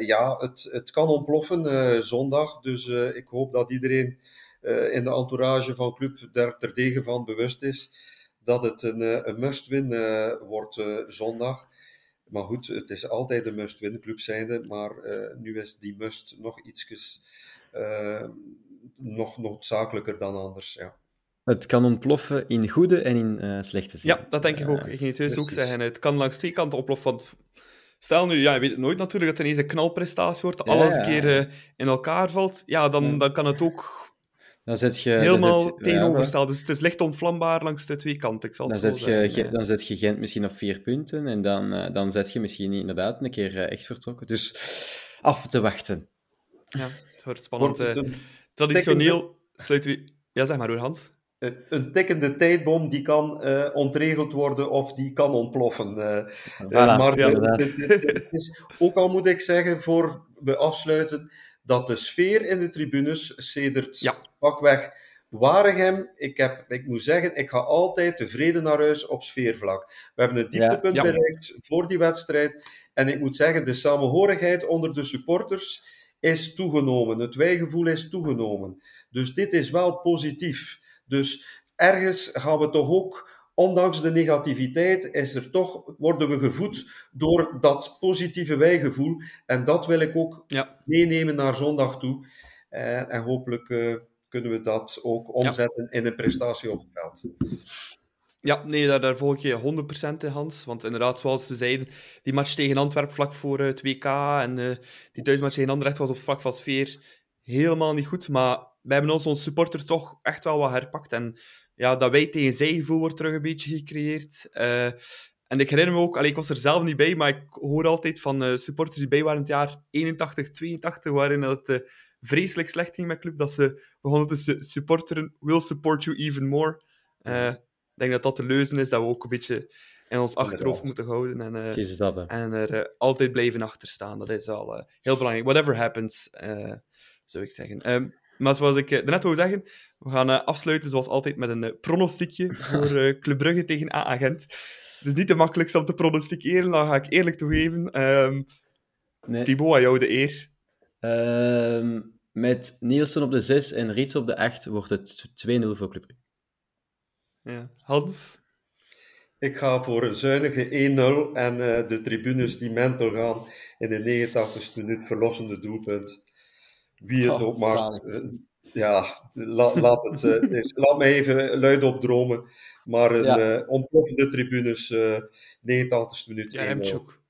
ja, het, het kan ontploffen zondag. Dus ik hoop dat iedereen uh, in de entourage van club daar terdege van bewust is dat het een, eh, een must-win uh, wordt zondag. Maar goed, het is altijd een must-win club zijnde, maar nu is die must nog ietsjes nog noodzakelijker dan anders. Ja. Het kan ontploffen in goede en in slechte zin. Ja, dat denk ik ook. Ik ging het dus ook zeggen. Het kan langs twee kanten oploffen. Want stel nu, ja, je weet het nooit natuurlijk, dat het ineens een knalprestatie wordt, alles een keer in elkaar valt. Ja, dan, dan kan het ook dan zet je, Helemaal tegenovergesteld. Dus het is licht ontvlambaar langs de twee kanten. Ik zal dan, zet je, dan zet je Gent misschien op vier punten en dan, uh, dan zet je misschien inderdaad een keer uh, echt vertrokken. Dus af te wachten. Ja, het wordt spannend. Uh, traditioneel sluiten we... Ja, zeg maar hoor, Hans. Een tikkende tijdbom die kan ontregeld worden of die kan ontploffen. Voilà, maar ja, is, ook al moet ik zeggen, voor we afsluiten, dat de sfeer in de tribunes sedert ja. pakweg Waregem, ik, heb, ik moet zeggen, ik ga altijd tevreden naar huis op sfeervlak. We hebben een dieptepunt ja, bereikt voor die wedstrijd. En ik moet zeggen, de samenhorigheid onder de supporters is toegenomen. Het wijgevoel is toegenomen. Dus dit is wel positief. Dus ergens gaan we toch ook ondanks de negativiteit is er toch, worden we gevoed door dat positieve wijgevoel. En dat wil ik ook ja. meenemen naar zondag toe. Uh, en hopelijk uh, kunnen we dat ook omzetten ja. in een prestatie op het veld. Ja, nee, daar, daar volg je 100% in, Hans. Want inderdaad, zoals we zeiden, die match tegen Antwerpen vlak voor het WK en uh, die thuismatch tegen Anderlecht was op vlak van sfeer helemaal niet goed. Maar wij hebben ons, ons supporter toch echt wel wat herpakt. En ja, dat wij tegen zij gevoel wordt terug een beetje gecreëerd. Uh, en ik herinner me ook, allee, ik was er zelf niet bij, maar ik hoor altijd van uh, supporters die bij waren in het jaar 81, 82, waarin het uh, vreselijk slecht ging met club, dat ze begonnen te supporteren, will support you even more. ik denk dat dat de leuzen is, dat we ook een beetje in ons achterhoofd moeten houden. En, dat, en er altijd blijven achter staan. Dat is al heel belangrijk. Whatever happens, zou ik zeggen. Um, maar zoals ik uh, net wou zeggen, we gaan uh, afsluiten zoals altijd met een uh, pronostiekje voor uh, Club Brugge tegen A-agent. Het is niet de makkelijkste om te pronosticeren, dat ga ik eerlijk toegeven. Um, nee. Thibaut, aan jou de eer. Uh, met Nielsen op de 6 en Riets op de 8 wordt het 2-0 voor Club Brugge. Ja. Hans? Ik ga voor een zuinige 1-0 en de tribunes die mental gaan in de 89ste minuut verlossende doelpunt wie het oh, ook maakt. Eh, ja, laat, het, uh, laat me even luid opdromen. Maar een ja. uh, ontploffende tribunes, uh, 89 minuut. Ja, Remchuk.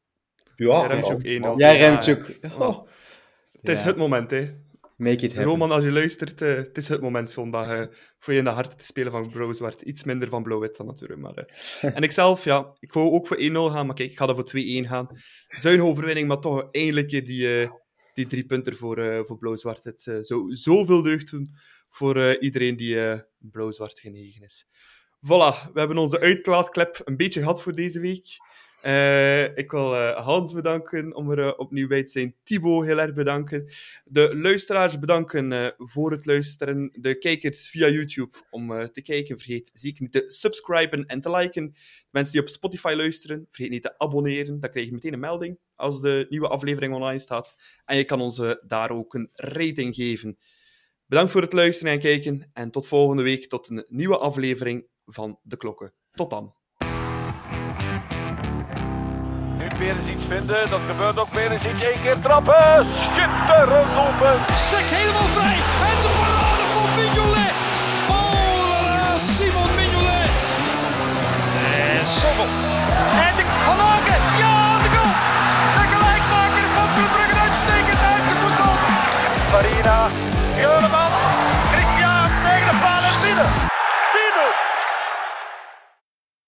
Ja, Remchuk 1 Ja, Remchuk. Oh. Het is het moment, hè. Make it happen. Roman, als je luistert, uh, het is het moment zondag uh, voor je in de hart te spelen van Browswart. Iets minder van Blauw-Wit dan natuurlijk. Maar, uh. en ik zelf, ja, ik wou ook voor 1-0 gaan, maar kijk, ik ga er voor 2-1 gaan. Zuinige overwinning, maar toch eindelijk die, die drie punten voor, uh, voor blauw-zwart. Het uh, zou zoveel deugd doen voor uh, iedereen die blauw-zwart genegen is. Voilà, we hebben onze uitlaatklep een beetje gehad voor deze week. Uh, ik wil uh, Hans bedanken om er uh, opnieuw bij te zijn. Thibaut heel erg bedanken. De luisteraars bedanken voor het luisteren. De kijkers via YouTube om te kijken. Vergeet zeker niet te subscriben en te liken. mensen die op Spotify luisteren, vergeet niet te abonneren. Dan krijg je meteen een melding als de nieuwe aflevering online staat. En je kan ons daar ook een rating geven. Bedankt voor het luisteren en kijken. En tot volgende week, tot een nieuwe aflevering van De Klokken. Tot dan Perens iets vinden. Dat gebeurt ook. weer eens iets Eén keer trappen. Schitterend open. Sek helemaal vrij. En de parade van Mignolet. Oh Simon Mignolet. En Sobel. En de Van Ja, de goal. De gelijkmaker van Club uitstekend uit de voetbal. Farina. Juremans. Christian. Stegen de paal en binnen.